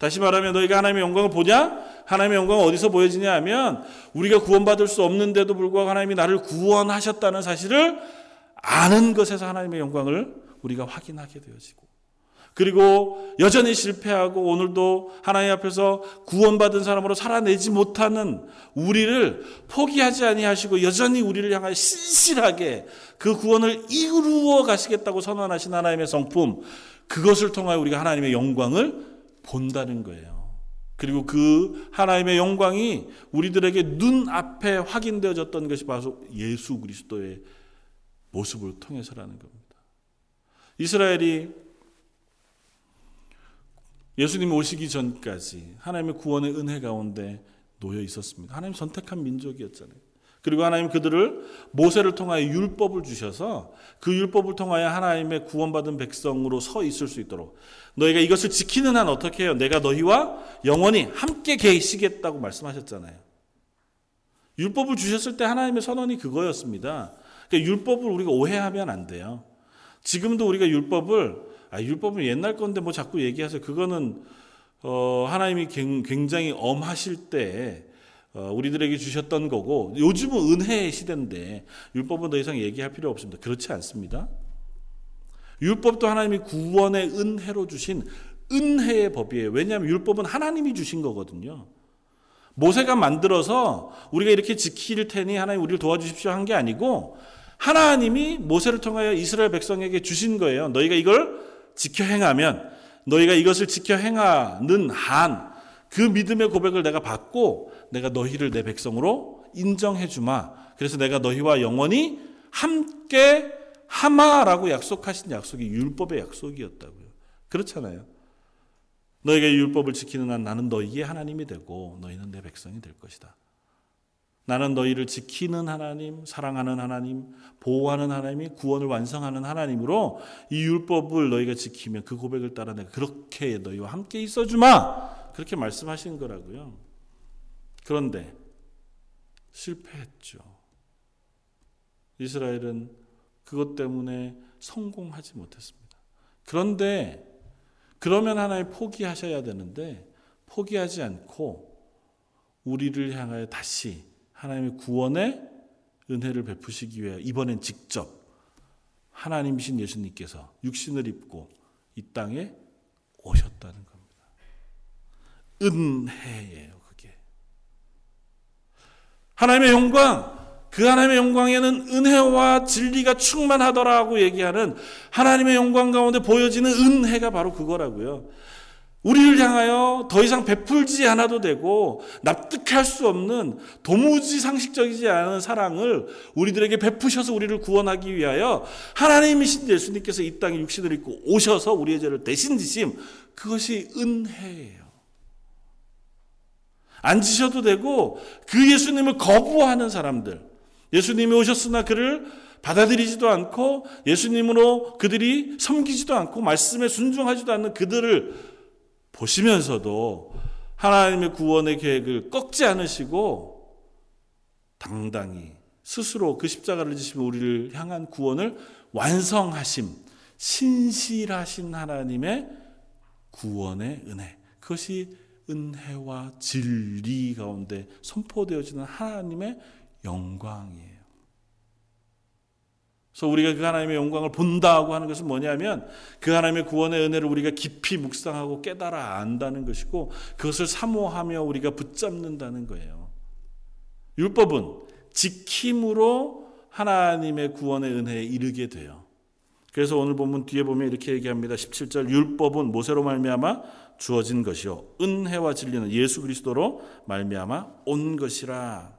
다시 말하면 너희가 하나님의 영광을 보냐? 하나님의 영광은 어디서 보여지냐 하면 우리가 구원받을 수 없는데도 불구하고 하나님이 나를 구원하셨다는 사실을 아는 것에서 하나님의 영광을 우리가 확인하게 되어지고 그리고 여전히 실패하고 오늘도 하나님 앞에서 구원받은 사람으로 살아내지 못하는 우리를 포기하지 아니하시고 여전히 우리를 향하여 신실하게 그 구원을 이루어 가시겠다고 선언하신 하나님의 성품 그것을 통하여 우리가 하나님의 영광을 본다는 거예요. 그리고 그 하나님의 영광이 우리들에게 눈앞에 확인되어졌던 것이 바로 예수 그리스도의 모습을 통해서라는 겁니다. 이스라엘이 예수님 오시기 전까지 하나님의 구원의 은혜 가운데 놓여 있었습니다. 하나님 선택한 민족이었잖아요. 그리고 하나님 그들을 모세를 통하여 율법을 주셔서 그 율법을 통하여 하나님의 구원받은 백성으로 서 있을 수 있도록 너희가 이것을 지키는 한 어떻게 해요? 내가 너희와 영원히 함께 계시겠다고 말씀하셨잖아요. 율법을 주셨을 때 하나님의 선언이 그거였습니다. 그러니까 율법을 우리가 오해하면 안 돼요. 지금도 우리가 율법을 아, 율법은 옛날 건데 뭐 자꾸 얘기하세요. 그거는 어, 하나님이 굉장히 엄하실 때 어, 우리들에게 주셨던 거고 요즘은 은혜의 시대인데 율법은 더 이상 얘기할 필요 없습니다. 그렇지 않습니다. 율법도 하나님이 구원의 은혜로 주신 은혜의 법이에요. 왜냐하면 율법은 하나님이 주신 거거든요. 모세가 만들어서 우리가 이렇게 지킬 테니 하나님 우리를 도와주십시오 한 게 아니고 하나님이 모세를 통하여 이스라엘 백성에게 주신 거예요. 너희가 이걸 지켜 행하면 너희가 이것을 지켜 행하는 한 그 믿음의 고백을 내가 받고 내가 너희를 내 백성으로 인정해 주마. 그래서 내가 너희와 영원히 함께 하마라고 약속하신 약속이 율법의 약속이었다고요. 그렇잖아요. 너희가 율법을 지키는 한 나는 너희의 하나님이 되고 너희는 내 백성이 될 것이다. 나는 너희를 지키는 하나님, 사랑하는 하나님, 보호하는 하나님이 구원을 완성하는 하나님으로 이 율법을 너희가 지키면 그 고백을 따라 내가 그렇게 너희와 함께 있어 주마. 그렇게 말씀하신 거라고요. 그런데 실패했죠. 이스라엘은 그것 때문에 성공하지 못했습니다. 그런데 그러면 하나님 포기하셔야 되는데 포기하지 않고 우리를 향하여 다시 하나님의 구원의 은혜를 베푸시기 위해 이번엔 직접 하나님이신 예수님께서 육신을 입고 이 땅에 오셨다는 겁니다. 은혜예요. 하나님의 영광, 그 하나님의 영광에는 은혜와 진리가 충만하더라고 얘기하는 하나님의 영광 가운데 보여지는 은혜가 바로 그거라고요. 우리를 향하여 더 이상 베풀지 않아도 되고 납득할 수 없는 도무지 상식적이지 않은 사랑을 우리들에게 베푸셔서 우리를 구원하기 위하여 하나님이신 예수님께서 이 땅에 육신을 입고 오셔서 우리의 죄를 대신 지심 그것이 은혜예요. 안 지셔도 되고 그 예수님을 거부하는 사람들 예수님이 오셨으나 그를 받아들이지도 않고 예수님으로 그들이 섬기지도 않고 말씀에 순종하지도 않는 그들을 보시면서도 하나님의 구원의 계획을 꺾지 않으시고 당당히 스스로 그 십자가를 지시며 우리를 향한 구원을 완성하심, 신실하신 하나님의 구원의 은혜. 그것이 은혜와 진리 가운데 선포되어지는 하나님의 영광이에요. 그래서 우리가 그 하나님의 영광을 본다고 하는 것은 뭐냐면 그 하나님의 구원의 은혜를 우리가 깊이 묵상하고 깨달아 안다는 것이고 그것을 사모하며 우리가 붙잡는다는 거예요. 율법은 지킴으로 하나님의 구원의 은혜에 이르게 돼요. 그래서 오늘 본문 뒤에 보면 이렇게 얘기합니다. 17절 율법은 모세로 말미암아 주어진 것이요 은혜와 진리는 예수 그리스도로 말미암아 온 것이라.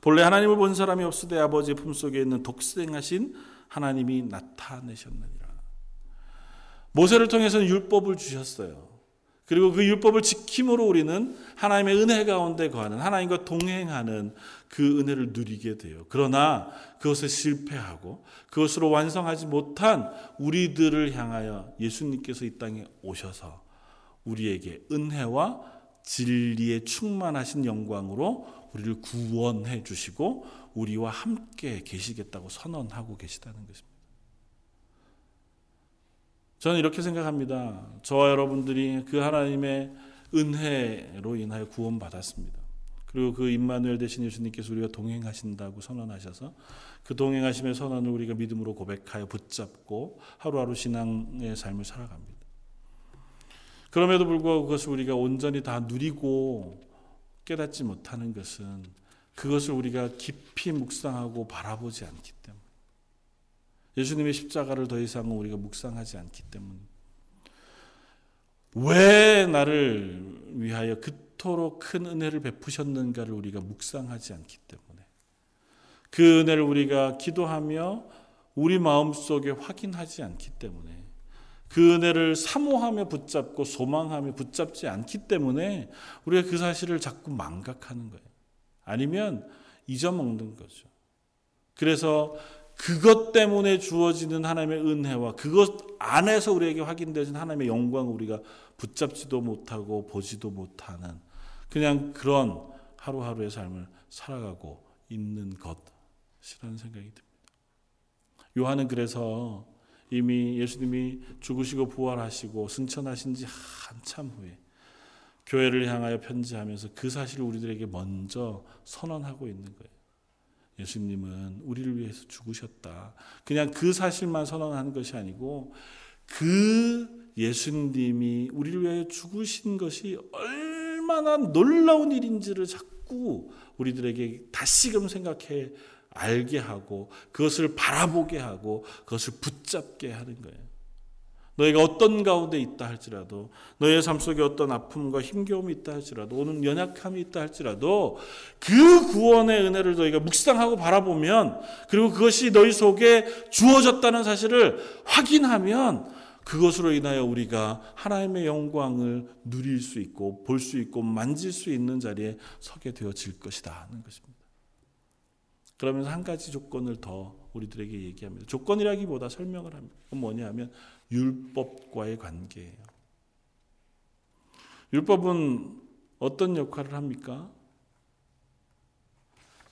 본래 하나님을 본 사람이 없으되 아버지의 품속에 있는 독생하신 하나님이 나타내셨느니라. 모세를 통해서는 율법을 주셨어요. 그리고 그 율법을 지킴으로 우리는 하나님의 은혜 가운데 거하는 하나님과 동행하는 그 은혜를 누리게 돼요. 그러나 그것에 실패하고 그것으로 완성하지 못한 우리들을 향하여 예수님께서 이 땅에 오셔서 우리에게 은혜와 진리에 충만하신 영광으로 우리를 구원해 주시고 우리와 함께 계시겠다고 선언하고 계시다는 것입니다. 저는 이렇게 생각합니다. 저와 여러분들이 그 하나님의 은혜로 인하여 구원받았습니다. 그리고 그 임마누엘 대신 예수님께서 우리가 동행하신다고 선언하셔서 그 동행하심의 선언을 우리가 믿음으로 고백하여 붙잡고 하루하루 신앙의 삶을 살아갑니다. 그럼에도 불구하고 그것을 우리가 온전히 다 누리고 깨닫지 못하는 것은 그것을 우리가 깊이 묵상하고 바라보지 않기 때문에 예수님의 십자가를 더 이상은 우리가 묵상하지 않기 때문에 왜 나를 위하여 그토록 큰 은혜를 베푸셨는가를 우리가 묵상하지 않기 때문에 그 은혜를 우리가 기도하며 우리 마음속에 확인하지 않기 때문에 그 은혜를 사모하며 붙잡고 소망하며 붙잡지 않기 때문에 우리가 그 사실을 자꾸 망각하는 거예요. 아니면 잊어먹는 거죠. 그래서 그것 때문에 주어지는 하나님의 은혜와 그것 안에서 우리에게 확인되는 하나님의 영광을 우리가 붙잡지도 못하고 보지도 못하는 그냥 그런 하루하루의 삶을 살아가고 있는 것이라는 생각이 듭니다. 요한은 그래서 이미 예수님이 죽으시고 부활하시고 승천하신 지 한참 후에 교회를 향하여 편지하면서 그 사실을 우리들에게 먼저 선언하고 있는 거예요. 예수님은 우리를 위해서 죽으셨다. 그냥 그 사실만 선언하는 것이 아니고 그 예수님이 우리를 위하여 죽으신 것이 얼마나 놀라운 일인지를 자꾸 우리들에게 다시금 생각해 알게 하고 그것을 바라보게 하고 그것을 붙잡게 하는 거예요. 너희가 어떤 가운데 있다 할지라도 너희의 삶 속에 어떤 아픔과 힘겨움이 있다 할지라도 오는 연약함이 있다 할지라도 그 구원의 은혜를 너희가 묵상하고 바라보면 그리고 그것이 너희 속에 주어졌다는 사실을 확인하면 그것으로 인하여 우리가 하나님의 영광을 누릴 수 있고 볼 수 있고 만질 수 있는 자리에 서게 되어질 것이다 하는 것입니다. 그러면서 한 가지 조건을 더 우리들에게 얘기합니다. 조건이라기보다 설명을 합니다. 뭐냐 하면 율법과의 관계예요. 율법은 어떤 역할을 합니까?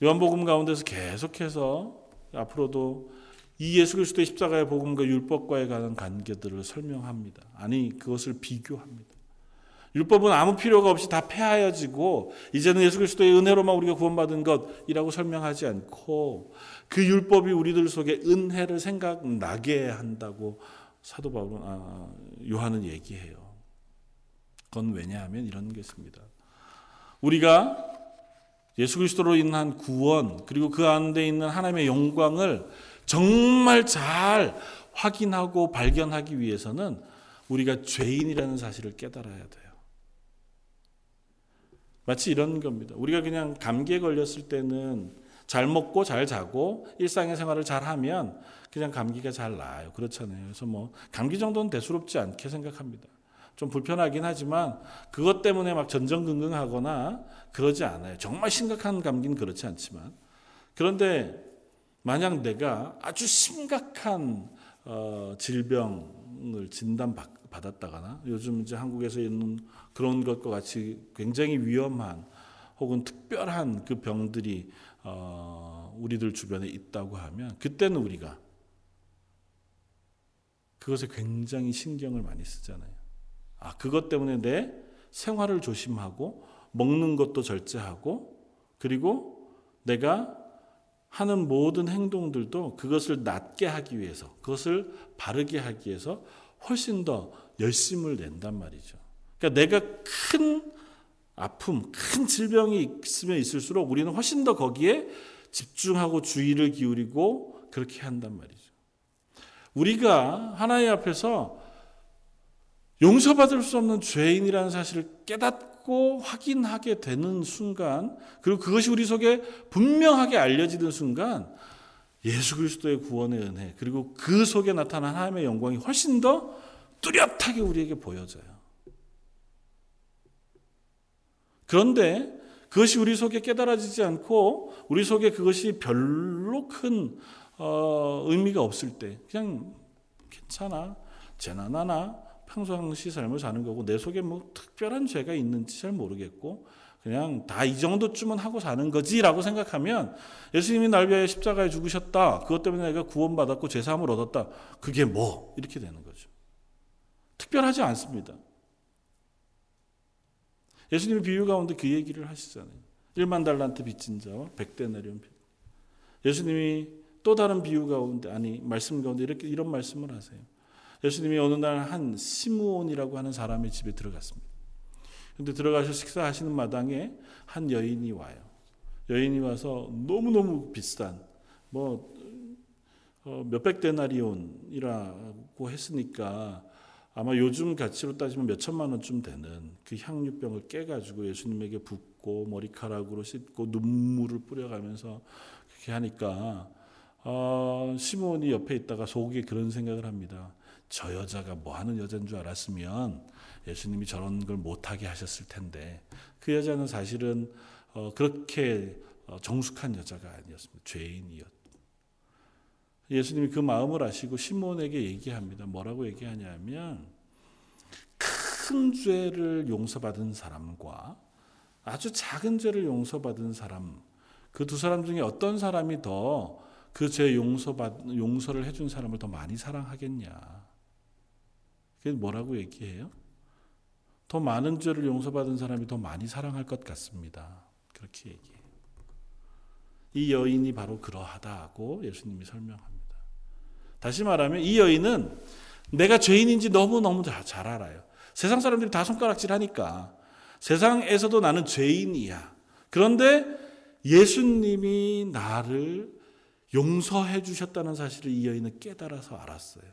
요한복음 가운데서 계속해서 앞으로도 이 예수 그리스도의 십자가의 복음과 율법과에 관한 관계들을 설명합니다. 아니 그것을 비교합니다. 율법은 아무 필요가 없이 다 폐하여지고 이제는 예수 그리스도의 은혜로만 우리가 구원받은 것이라고 설명하지 않고 그 율법이 우리들 속에 은혜를 생각나게 한다고 사도 바울은 아, 요한은 얘기해요. 그건 왜냐하면 이런 것입니다. 우리가 예수 그리스도로 인한 구원 그리고 그 안에 있는 하나님의 영광을 정말 잘 확인하고 발견하기 위해서는 우리가 죄인이라는 사실을 깨달아야 돼요. 마치 이런 겁니다. 우리가 그냥 감기에 걸렸을 때는 잘 먹고 잘 자고 일상의 생활을 잘 하면 그냥 감기가 잘 나아요. 그렇잖아요. 그래서 뭐 감기 정도는 대수롭지 않게 생각합니다. 좀 불편하긴 하지만 그것 때문에 막 전전긍긍하거나 그러지 않아요. 정말 심각한 감기는 그렇지 않지만 그런데 만약 내가 아주 심각한 어, 질병을 진단 받았다거나 요즘 이제 한국에서 있는 그런 것과 같이 굉장히 위험한 혹은 특별한 그 병들이 어, 우리들 주변에 있다고 하면 그때는 우리가 그것에 굉장히 신경을 많이 쓰잖아요. 아, 그것 때문에 내 생활을 조심하고 먹는 것도 절제하고 그리고 내가 하는 모든 행동들도 그것을 낫게 하기 위해서 그것을 바르게 하기 위해서 훨씬 더 열심을 낸단 말이죠. 그러니까 내가 큰 아픔, 큰 질병이 있으면 있을수록 우리는 훨씬 더 거기에 집중하고 주의를 기울이고 그렇게 한단 말이죠. 우리가 하나님 앞에서 용서받을 수 없는 죄인이라는 사실을 깨닫고 확인하게 되는 순간, 그리고 그것이 우리 속에 분명하게 알려지는 순간, 예수 그리스도의 구원의 은혜, 그리고 그 속에 나타난 하나님의 영광이 훨씬 더 뚜렷하게 우리에게 보여져요. 그런데 그것이 우리 속에 깨달아지지 않고 우리 속에 그것이 별로 큰 어, 의미가 없을 때 그냥 괜찮아 재난하나 평상시 삶을 사는 거고 내 속에 뭐 특별한 죄가 있는지 잘 모르겠고 그냥 다 이 정도쯤은 하고 사는 거지라고 생각하면 예수님이 날 위하여 십자가에 죽으셨다. 그것 때문에 내가 구원받았고 죄사함을 얻었다. 그게 뭐 이렇게 되는 거죠. 특별하지 않습니다. 예수님이 비유 가운데 그 얘기를 하시잖아요. 1만 달란트 빚진 자와 100대 내려온 빚. 예수님이 또 다른 비유 가운데 아니 말씀 가운데 이렇게 이런 말씀을 하세요. 예수님이 어느 날 한 시므온이라고 하는 사람의 집에 들어갔습니다. 근데 들어가서 식사하시는 마당에 한 여인이 와요. 여인이 와서 너무너무 비싼 뭐 어, 몇백 데나리온이라고 했으니까 아마 요즘 가치로 따지면 몇 천만 원쯤 되는 그 향유병을 깨가지고 예수님에게 붓고 머리카락으로 씻고 눈물을 뿌려가면서 그렇게 하니까 어, 시몬이 옆에 있다가 속에 그런 생각을 합니다. 저 여자가 뭐 하는 여자인 줄 알았으면 예수님이 저런 걸 못하게 하셨을 텐데 그 여자는 사실은 어, 그렇게 어, 정숙한 여자가 아니었습니다. 죄인이었. 예수님이 그 마음을 아시고 시몬에게 얘기합니다. 뭐라고 얘기하냐면 큰 죄를 용서받은 사람과 아주 작은 죄를 용서받은 사람 그 두 사람 중에 어떤 사람이 더 그 죄 용서받 용서를 해준 사람을 더 많이 사랑하겠냐? 그게 뭐라고 얘기해요? 더 많은 죄를 용서받은 사람이 더 많이 사랑할 것 같습니다. 그렇게 얘기해요. 이 여인이 바로 그러하다고 예수님이 설명합니다. 다시 말하면 이 여인은 내가 죄인인지 너무너무 잘 알아요. 세상 사람들이 다 손가락질 하니까 세상에서도 나는 죄인이야. 그런데 예수님이 나를 용서해 주셨다는 사실을 이 여인은 깨달아서 알았어요.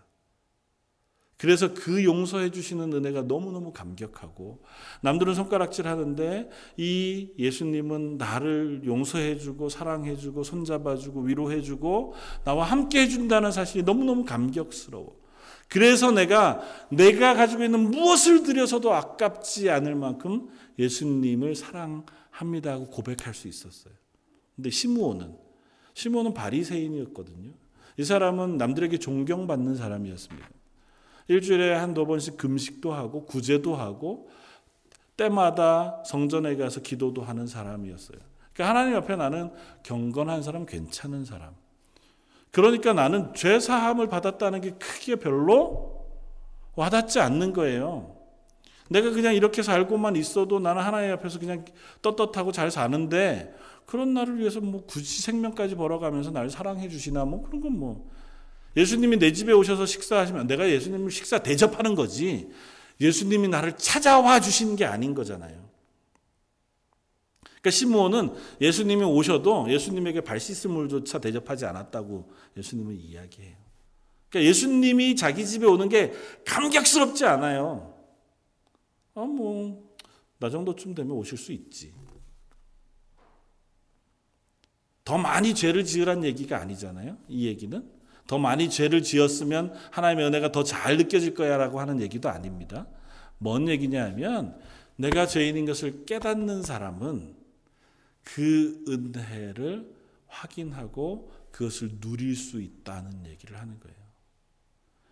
그래서 그 용서해 주시는 은혜가 너무너무 감격하고 남들은 손가락질 하는데 이 예수님은 나를 용서해 주고 사랑해 주고 손잡아 주고 위로해 주고 나와 함께 해 준다는 사실이 너무너무 감격스러워. 그래서 내가 내가 가지고 있는 무엇을 들여서도 아깝지 않을 만큼 예수님을 사랑합니다 하고 고백할 수 있었어요. 근데 시므온은 시므온은 바리새인이었거든요. 이 사람은 남들에게 존경받는 사람이었습니다. 일주일에 한두 번씩 금식도 하고 구제도 하고 때마다 성전에 가서 기도도 하는 사람이었어요. 그러니까 하나님 앞에 나는 경건한 사람, 괜찮은 사람. 그러니까 나는 죄 사함을 받았다는 게 크게 별로 와닿지 않는 거예요. 내가 그냥 이렇게 살고만 있어도 나는 하나님 앞에서 그냥 떳떳하고 잘 사는데 그런 나를 위해서 뭐 굳이 생명까지 벌어가면서 나를 사랑해 주시나 뭐 그런 건 뭐 예수님이 내 집에 오셔서 식사하시면 내가 예수님을 식사 대접하는 거지. 예수님이 나를 찾아와 주신 게 아닌 거잖아요. 그러니까 시므온은 예수님이 오셔도 예수님에게 발 씻을 물조차 대접하지 않았다고 예수님은 이야기해요. 그러니까 예수님이 자기 집에 오는 게 감격스럽지 않아요. 아, 뭐, 나 정도쯤 되면 오실 수 있지. 더 많이 죄를 지으란 얘기가 아니잖아요. 이 얘기는. 더 많이 죄를 지었으면 하나님의 은혜가 더 잘 느껴질 거야라고 하는 얘기도 아닙니다. 뭔 얘기냐 하면 내가 죄인인 것을 깨닫는 사람은 그 은혜를 확인하고 그것을 누릴 수 있다는 얘기를 하는 거예요.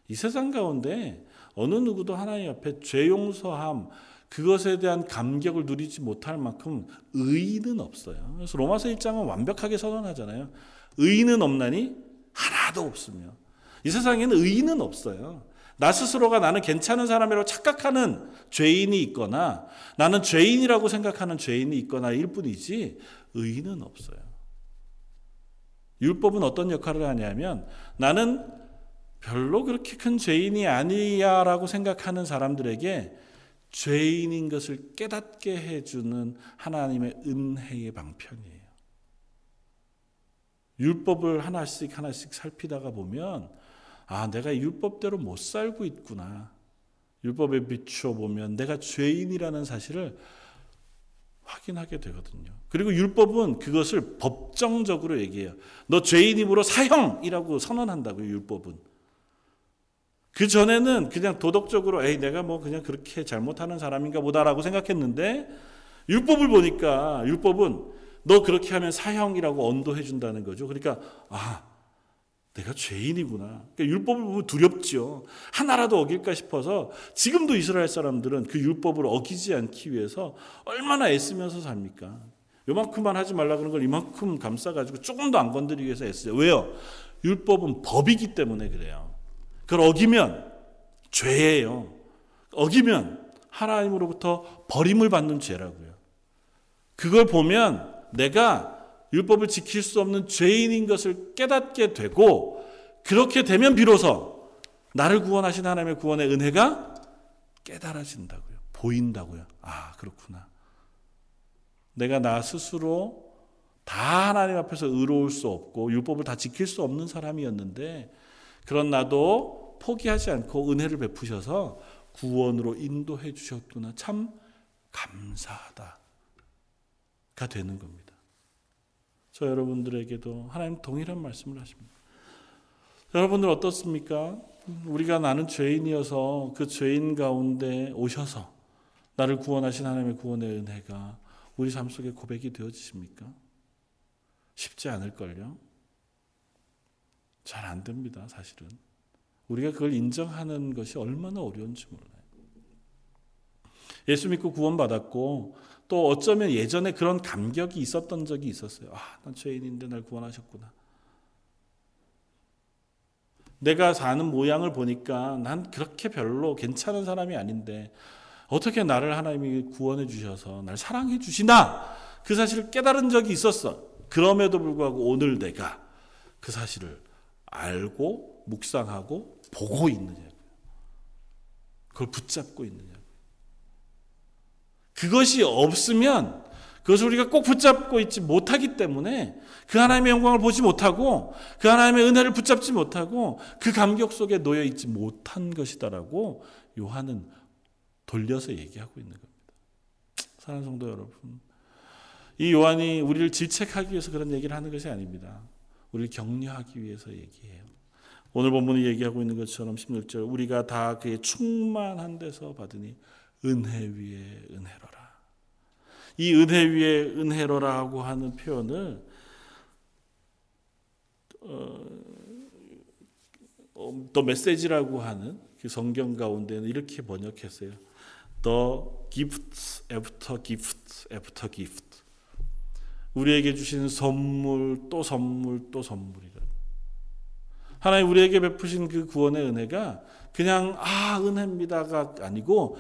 이 세상 가운데 어느 누구도 하나님 앞에 죄 용서함 그것에 대한 감격을 누리지 못할 만큼 의인은 없어요. 그래서 로마서 1장은 완벽하게 선언하잖아요. 의인은 없나니 하나도 없으며 이 세상에는 의인은 없어요. 나 스스로가 나는 괜찮은 사람이라고 착각하는 죄인이 있거나 나는 죄인이라고 생각하는 죄인이 있거나 일 뿐이지 의인은 없어요. 율법은 어떤 역할을 하냐면 나는 별로 그렇게 큰 죄인이 아니야라고 생각하는 사람들에게 죄인인 것을 깨닫게 해주는 하나님의 은혜의 방편이에요. 율법을 하나씩 하나씩 살피다가 보면 아, 내가 율법대로 못 살고 있구나. 율법에 비추어 보면 내가 죄인이라는 사실을 확인하게 되거든요. 그리고 율법은 그것을 법정적으로 얘기해요. 너 죄인이므로 사형이라고 선언한다고요, 율법은. 그 전에는 그냥 도덕적으로 에이 내가 뭐 그냥 그렇게 잘못하는 사람인가 보다라고 생각했는데 율법을 보니까 율법은 너 그렇게 하면 사형이라고 언도해 준다는 거죠. 그러니까 아 내가 죄인이구나. 그러니까 율법을 보면 두렵죠. 하나라도 어길까 싶어서 지금도 이스라엘 사람들은 그 율법을 어기지 않기 위해서 얼마나 애쓰면서 삽니까? 요만큼만 하지 말라 그런 걸 이만큼 감싸가지고 조금도 안 건드리기 위해서 애쓰죠. 왜요? 율법은 법이기 때문에 그래요. 그걸 어기면 죄예요. 어기면 하나님으로부터 버림을 받는 죄라고요. 그걸 보면 내가 율법을 지킬 수 없는 죄인인 것을 깨닫게 되고 그렇게 되면 비로소 나를 구원하신 하나님의 구원의 은혜가 깨달아진다고요. 보인다고요. 아, 그렇구나. 내가 나 스스로 다 하나님 앞에서 의로울 수 없고 율법을 다 지킬 수 없는 사람이었는데 그런 나도 포기하지 않고 은혜를 베푸셔서 구원으로 인도해 주셨구나. 참 감사하다 가 되는 겁니다. 저 여러분들에게도 하나님 동일한 말씀을 하십니다. 여러분들 어떻습니까? 우리가 나는 죄인이어서 그 죄인 가운데 오셔서 나를 구원하신 하나님의 구원의 은혜가 우리 삶 속에 고백이 되어지십니까? 쉽지 않을걸요? 잘 안 됩니다, 사실은. 우리가 그걸 인정하는 것이 얼마나 어려운지 몰라요. 예수 믿고 구원받았고 또 어쩌면 예전에 그런 감격이 있었던 적이 있었어요. 아, 난 죄인인데 날 구원하셨구나. 내가 사는 모양을 보니까 난 그렇게 별로 괜찮은 사람이 아닌데 어떻게 나를 하나님이 구원해 주셔서 날 사랑해 주시나 그 사실을 깨달은 적이 있었어. 그럼에도 불구하고 오늘 내가 그 사실을 알고 묵상하고 보고 있느냐. 그걸 붙잡고 있느냐. 그것이 없으면 그것을 우리가 꼭 붙잡고 있지 못하기 때문에 그 하나님의 영광을 보지 못하고 그 하나님의 은혜를 붙잡지 못하고 그 감격 속에 놓여 있지 못한 것이다라고 요한은 돌려서 얘기하고 있는 겁니다. 사랑하는 성도 여러분. 이 요한이 우리를 질책하기 위해서 그런 얘기를 하는 것이 아닙니다. 우리를 격려하기 위해서 얘기해요. 오늘 본문이 얘기하고 있는 것처럼 16절 우리가 다 그의 충만한 데서 받으니 은혜 위에 은혜로라. 이 은혜 위에 은혜로라고 하는 표현을 어, 더 메시지라고 하는 그 성경 가운데는 이렇게 번역했어요. The gifts after gift after gift. 우리에게 주신 선물 또 선물 또 선물이라. 하나님 우리에게 베푸신 그 구원의 은혜가 그냥 아 은혜입니다가 아니고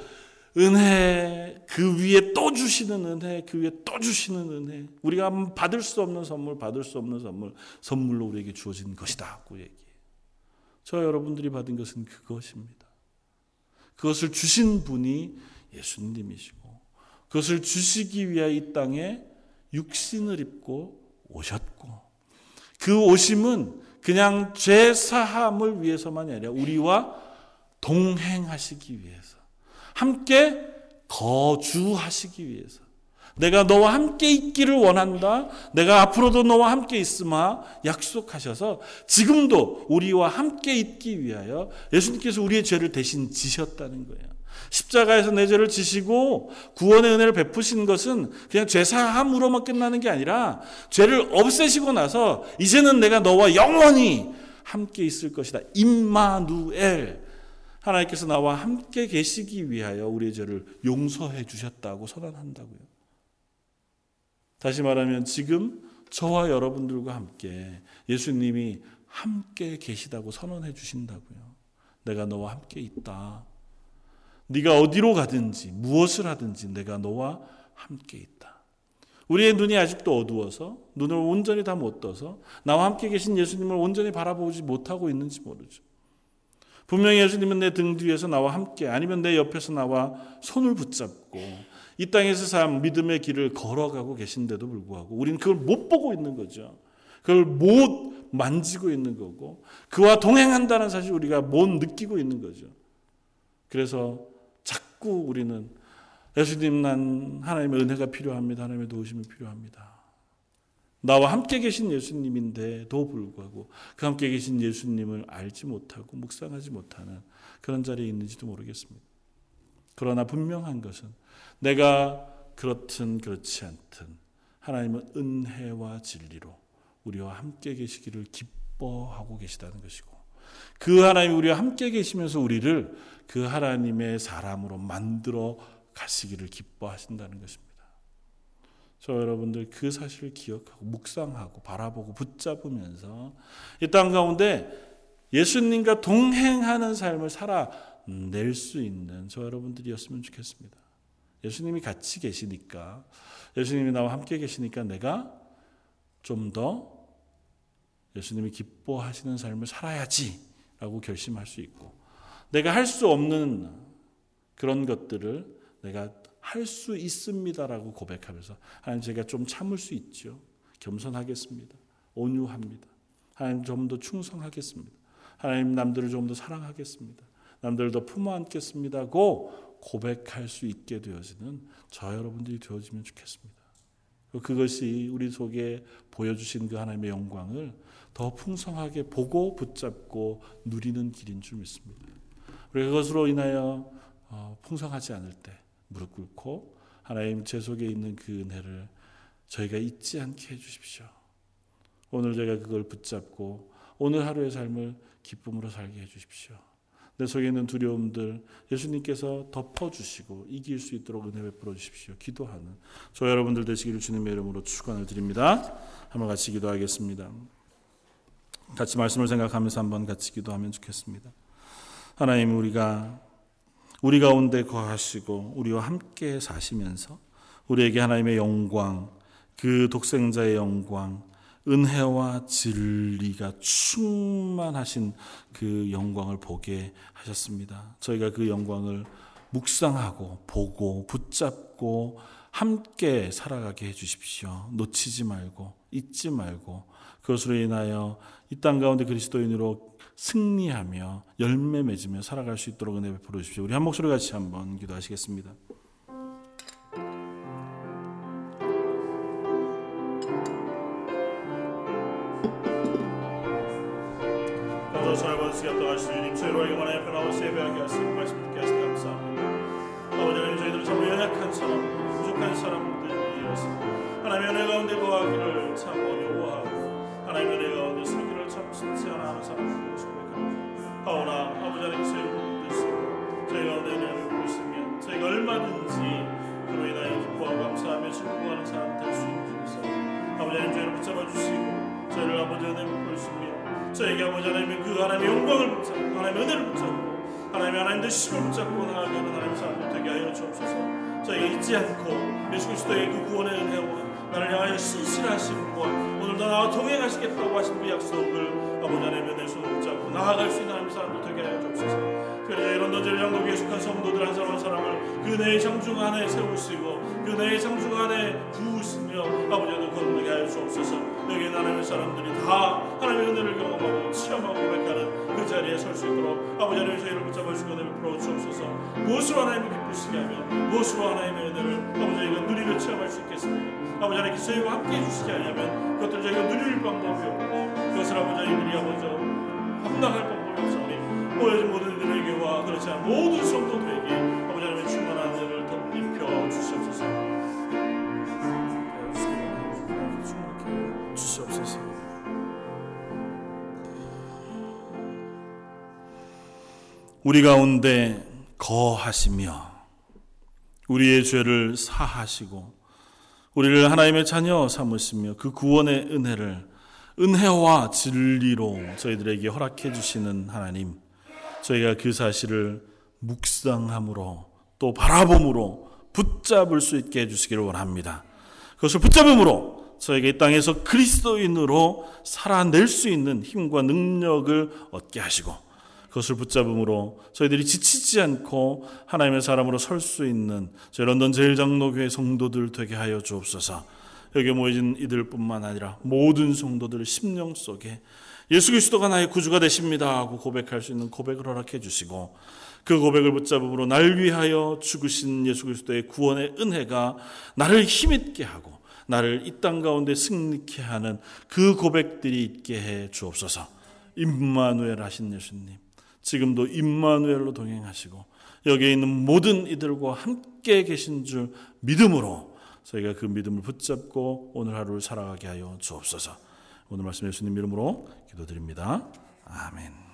은혜 그 위에 또 주시는 은혜 그 위에 또 주시는 은혜 우리가 받을 수 없는 선물 받을 수 없는 선물 선물로 우리에게 주어진 것이다고 얘기해요. 저 여러분들이 받은 것은 그것입니다. 그것을 주신 분이 예수님이시고 그것을 주시기 위하여 이 땅에 육신을 입고 오셨고 그 오심은 그냥 죄 사함을 위해서만이 아니라 우리와 동행하시기 위해서 함께 거주하시기 위해서 내가 너와 함께 있기를 원한다. 내가 앞으로도 너와 함께 있으마 약속하셔서 지금도 우리와 함께 있기 위하여 예수님께서 우리의 죄를 대신 지셨다는 거예요. 십자가에서 내 죄를 지시고 구원의 은혜를 베푸신 것은 그냥 죄사함으로만 끝나는 게 아니라 죄를 없애시고 나서 이제는 내가 너와 영원히 함께 있을 것이다. 임마누엘. 하나님께서 나와 함께 계시기 위하여 우리의 죄를 용서해 주셨다고 선언한다고요. 다시 말하면 지금 저와 여러분들과 함께 예수님이 함께 계시다고 선언해 주신다고요. 내가 너와 함께 있다. 네가 어디로 가든지 무엇을 하든지 내가 너와 함께 있다. 우리의 눈이 아직도 어두워서 눈을 온전히 다 못 떠서 나와 함께 계신 예수님을 온전히 바라보지 못하고 있는지 모르죠. 분명히 예수님은 내 등 뒤에서 나와 함께 아니면 내 옆에서 나와 손을 붙잡고 이 땅에서 삶 믿음의 길을 걸어가고 계신데도 불구하고 우리는 그걸 못 보고 있는 거죠. 그걸 못 만지고 있는 거고 그와 동행한다는 사실 우리가 못 느끼고 있는 거죠. 그래서 자꾸 우리는 예수님 난 하나님의 은혜가 필요합니다. 하나님의 도우심이 필요합니다. 나와 함께 계신 예수님인데도 불구하고 그 함께 계신 예수님을 알지 못하고 묵상하지 못하는 그런 자리에 있는지도 모르겠습니다. 그러나 분명한 것은 내가 그렇든 그렇지 않든 하나님은 은혜와 진리로 우리와 함께 계시기를 기뻐하고 계시다는 것이고 그 하나님이 우리와 함께 계시면서 우리를 그 하나님의 사람으로 만들어 가시기를 기뻐하신다는 것입니다. 저 여러분들 그 사실을 기억하고 묵상하고 바라보고 붙잡으면서 이 땅 가운데 예수님과 동행하는 삶을 살아낼 수 있는 저 여러분들이었으면 좋겠습니다. 예수님이 같이 계시니까 예수님이 나와 함께 계시니까 내가 좀 더 예수님이 기뻐하시는 삶을 살아야지라고 결심할 수 있고 내가 할 수 없는 그런 것들을 내가 할 수 있습니다라고 고백하면서 하나님 제가 좀 참을 수 있죠. 겸손하겠습니다. 온유합니다. 하나님 좀 더 충성하겠습니다. 하나님 남들을 좀 더 사랑하겠습니다. 남들을 더 품어 안겠습니다고 고백할 수 있게 되어지는 저 여러분들이 되어지면 좋겠습니다. 그것이 우리 속에 보여주신 그 하나님의 영광을 더 풍성하게 보고 붙잡고 누리는 길인 줄 믿습니다. 우리 그것으로 인하여 어, 풍성하지 않을 때 무릎 꿇고 하나님 제 속에 있는 그 은혜를 저희가 잊지 않게 해주십시오. 오늘 제가 그걸 붙잡고 오늘 하루의 삶을 기쁨으로 살게 해주십시오. 내 속에 있는 두려움들 예수님께서 덮어주시고 이길 수 있도록 은혜 베풀어 주십시오. 기도하는 저 여러분들 되시기를 주님의 이름으로 축원을 드립니다. 한번 같이 기도하겠습니다. 같이 말씀을 생각하면서 한번 같이 기도하면 좋겠습니다. 하나님 우리가 우리 가운데 거하시고 우리와 함께 사시면서 우리에게 하나님의 영광, 그 독생자의 영광, 은혜와 진리가 충만하신 그 영광을 보게 하셨습니다. 저희가 그 영광을 묵상하고 보고 붙잡고 함께 살아가게 해 주십시오. 놓치지 말고 잊지 말고 그것으로 인하여 이 땅 가운데 그리스도인으로 승리하며 열매 맺으며 살아갈 수 있도록 은혜 베풀어 주십시오. 우리 한 목소리 같이 한번 기도하시겠습니다. 하나님의 은혜 가운데 거하기를 참 어려워하고 하나님의 은혜 가운데 살기를 하는 사람들이고 소백합니다. 하오나 아버지 하나님 저희를 붙드시고 저희가 은혜를 보시면 저희가 얼마든지 그로 인하여 기뻐하고 감사하며 즐거워하는 사람 될 수 있는 줄 아버지 하나님 저희를 붙잡아 주시고 저희를 아버지 은혜 베풀시며 저에게 아버지 하나님의 그 하나님의 영광을 붙잡고 하나님의 은혜를 붙잡고 하나님의 하나님의 심을 붙잡고 나아가는 하나님의 사람들 되게 하여 주옵소서. 저희가 잊지 않고 예수 그리스도의 그 구원의 은혜와 나를 향하여 신실하신 분 오늘도 나와 동행하시겠다고 하신 그 약속을 아버지 하나님의 내 손을 붙잡고 나아갈 수 있는 사람들 되게 하여 주옵소서. 그래서 이런 던질 양독에 속한 성도들 한 사람 한 사람을 그 내의 장중 안에 세우시고 그 내의 장중 안에 부으시며 아버지 하나님 거룩하게 하여 주옵소서. 여기 하나님의 사람들이 다 하나님의 은혜를 경험하고 체험하고 고백하는 그 자리에 설 수 있도록 아버지 하나님 저희를 붙잡아 주시고 은혜를 풀어 주옵소서. 무엇으로 하나님을 기쁘시게 하며 무엇으로 하나님의 은혜를 아버지 저희가 누리며 체험할 수 있겠습니까? 아버지 하나님께 저희와 함께 해주시지 않으면 그것들 저희가 누릴 방법이 없고 그것을 아버지 하나님들이 아버지 합당할 방법이 없사오니 모여진 모든 이들에게와 그렇지 않은 모든 성도들 우리 가운데 거하시며 우리의 죄를 사하시고 우리를 하나님의 자녀 삼으시며 그 구원의 은혜를 은혜와 진리로 저희들에게 허락해 주시는 하나님 저희가 그 사실을 묵상함으로 또 바라봄으로 붙잡을 수 있게 해주시기를 원합니다. 그것을 붙잡음으로 저에게 이 땅에서 그리스도인으로 살아낼 수 있는 힘과 능력을 얻게 하시고 그것을 붙잡음으로 저희들이 지치지 않고 하나님의 사람으로 설 수 있는 저희 런던 제일장로교회 성도들 되게 하여 주옵소서. 여기 모여진 이들뿐만 아니라 모든 성도들 심령 속에 예수 그리스도가 나의 구주가 되십니다 하고 고백할 수 있는 고백을 허락해 주시고 그 고백을 붙잡음으로 날 위하여 죽으신 예수 그리스도의 구원의 은혜가 나를 힘있게 하고 나를 이 땅 가운데 승리케 하는 그 고백들이 있게 해 주옵소서. 임마누엘 하신 예수님. 지금도 임마누엘로 동행하시고 여기에 있는 모든 이들과 함께 계신 줄 믿음으로 저희가 그 믿음을 붙잡고 오늘 하루를 살아가게 하여 주옵소서. 오늘 말씀 예수님 이름으로 기도드립니다. 아멘.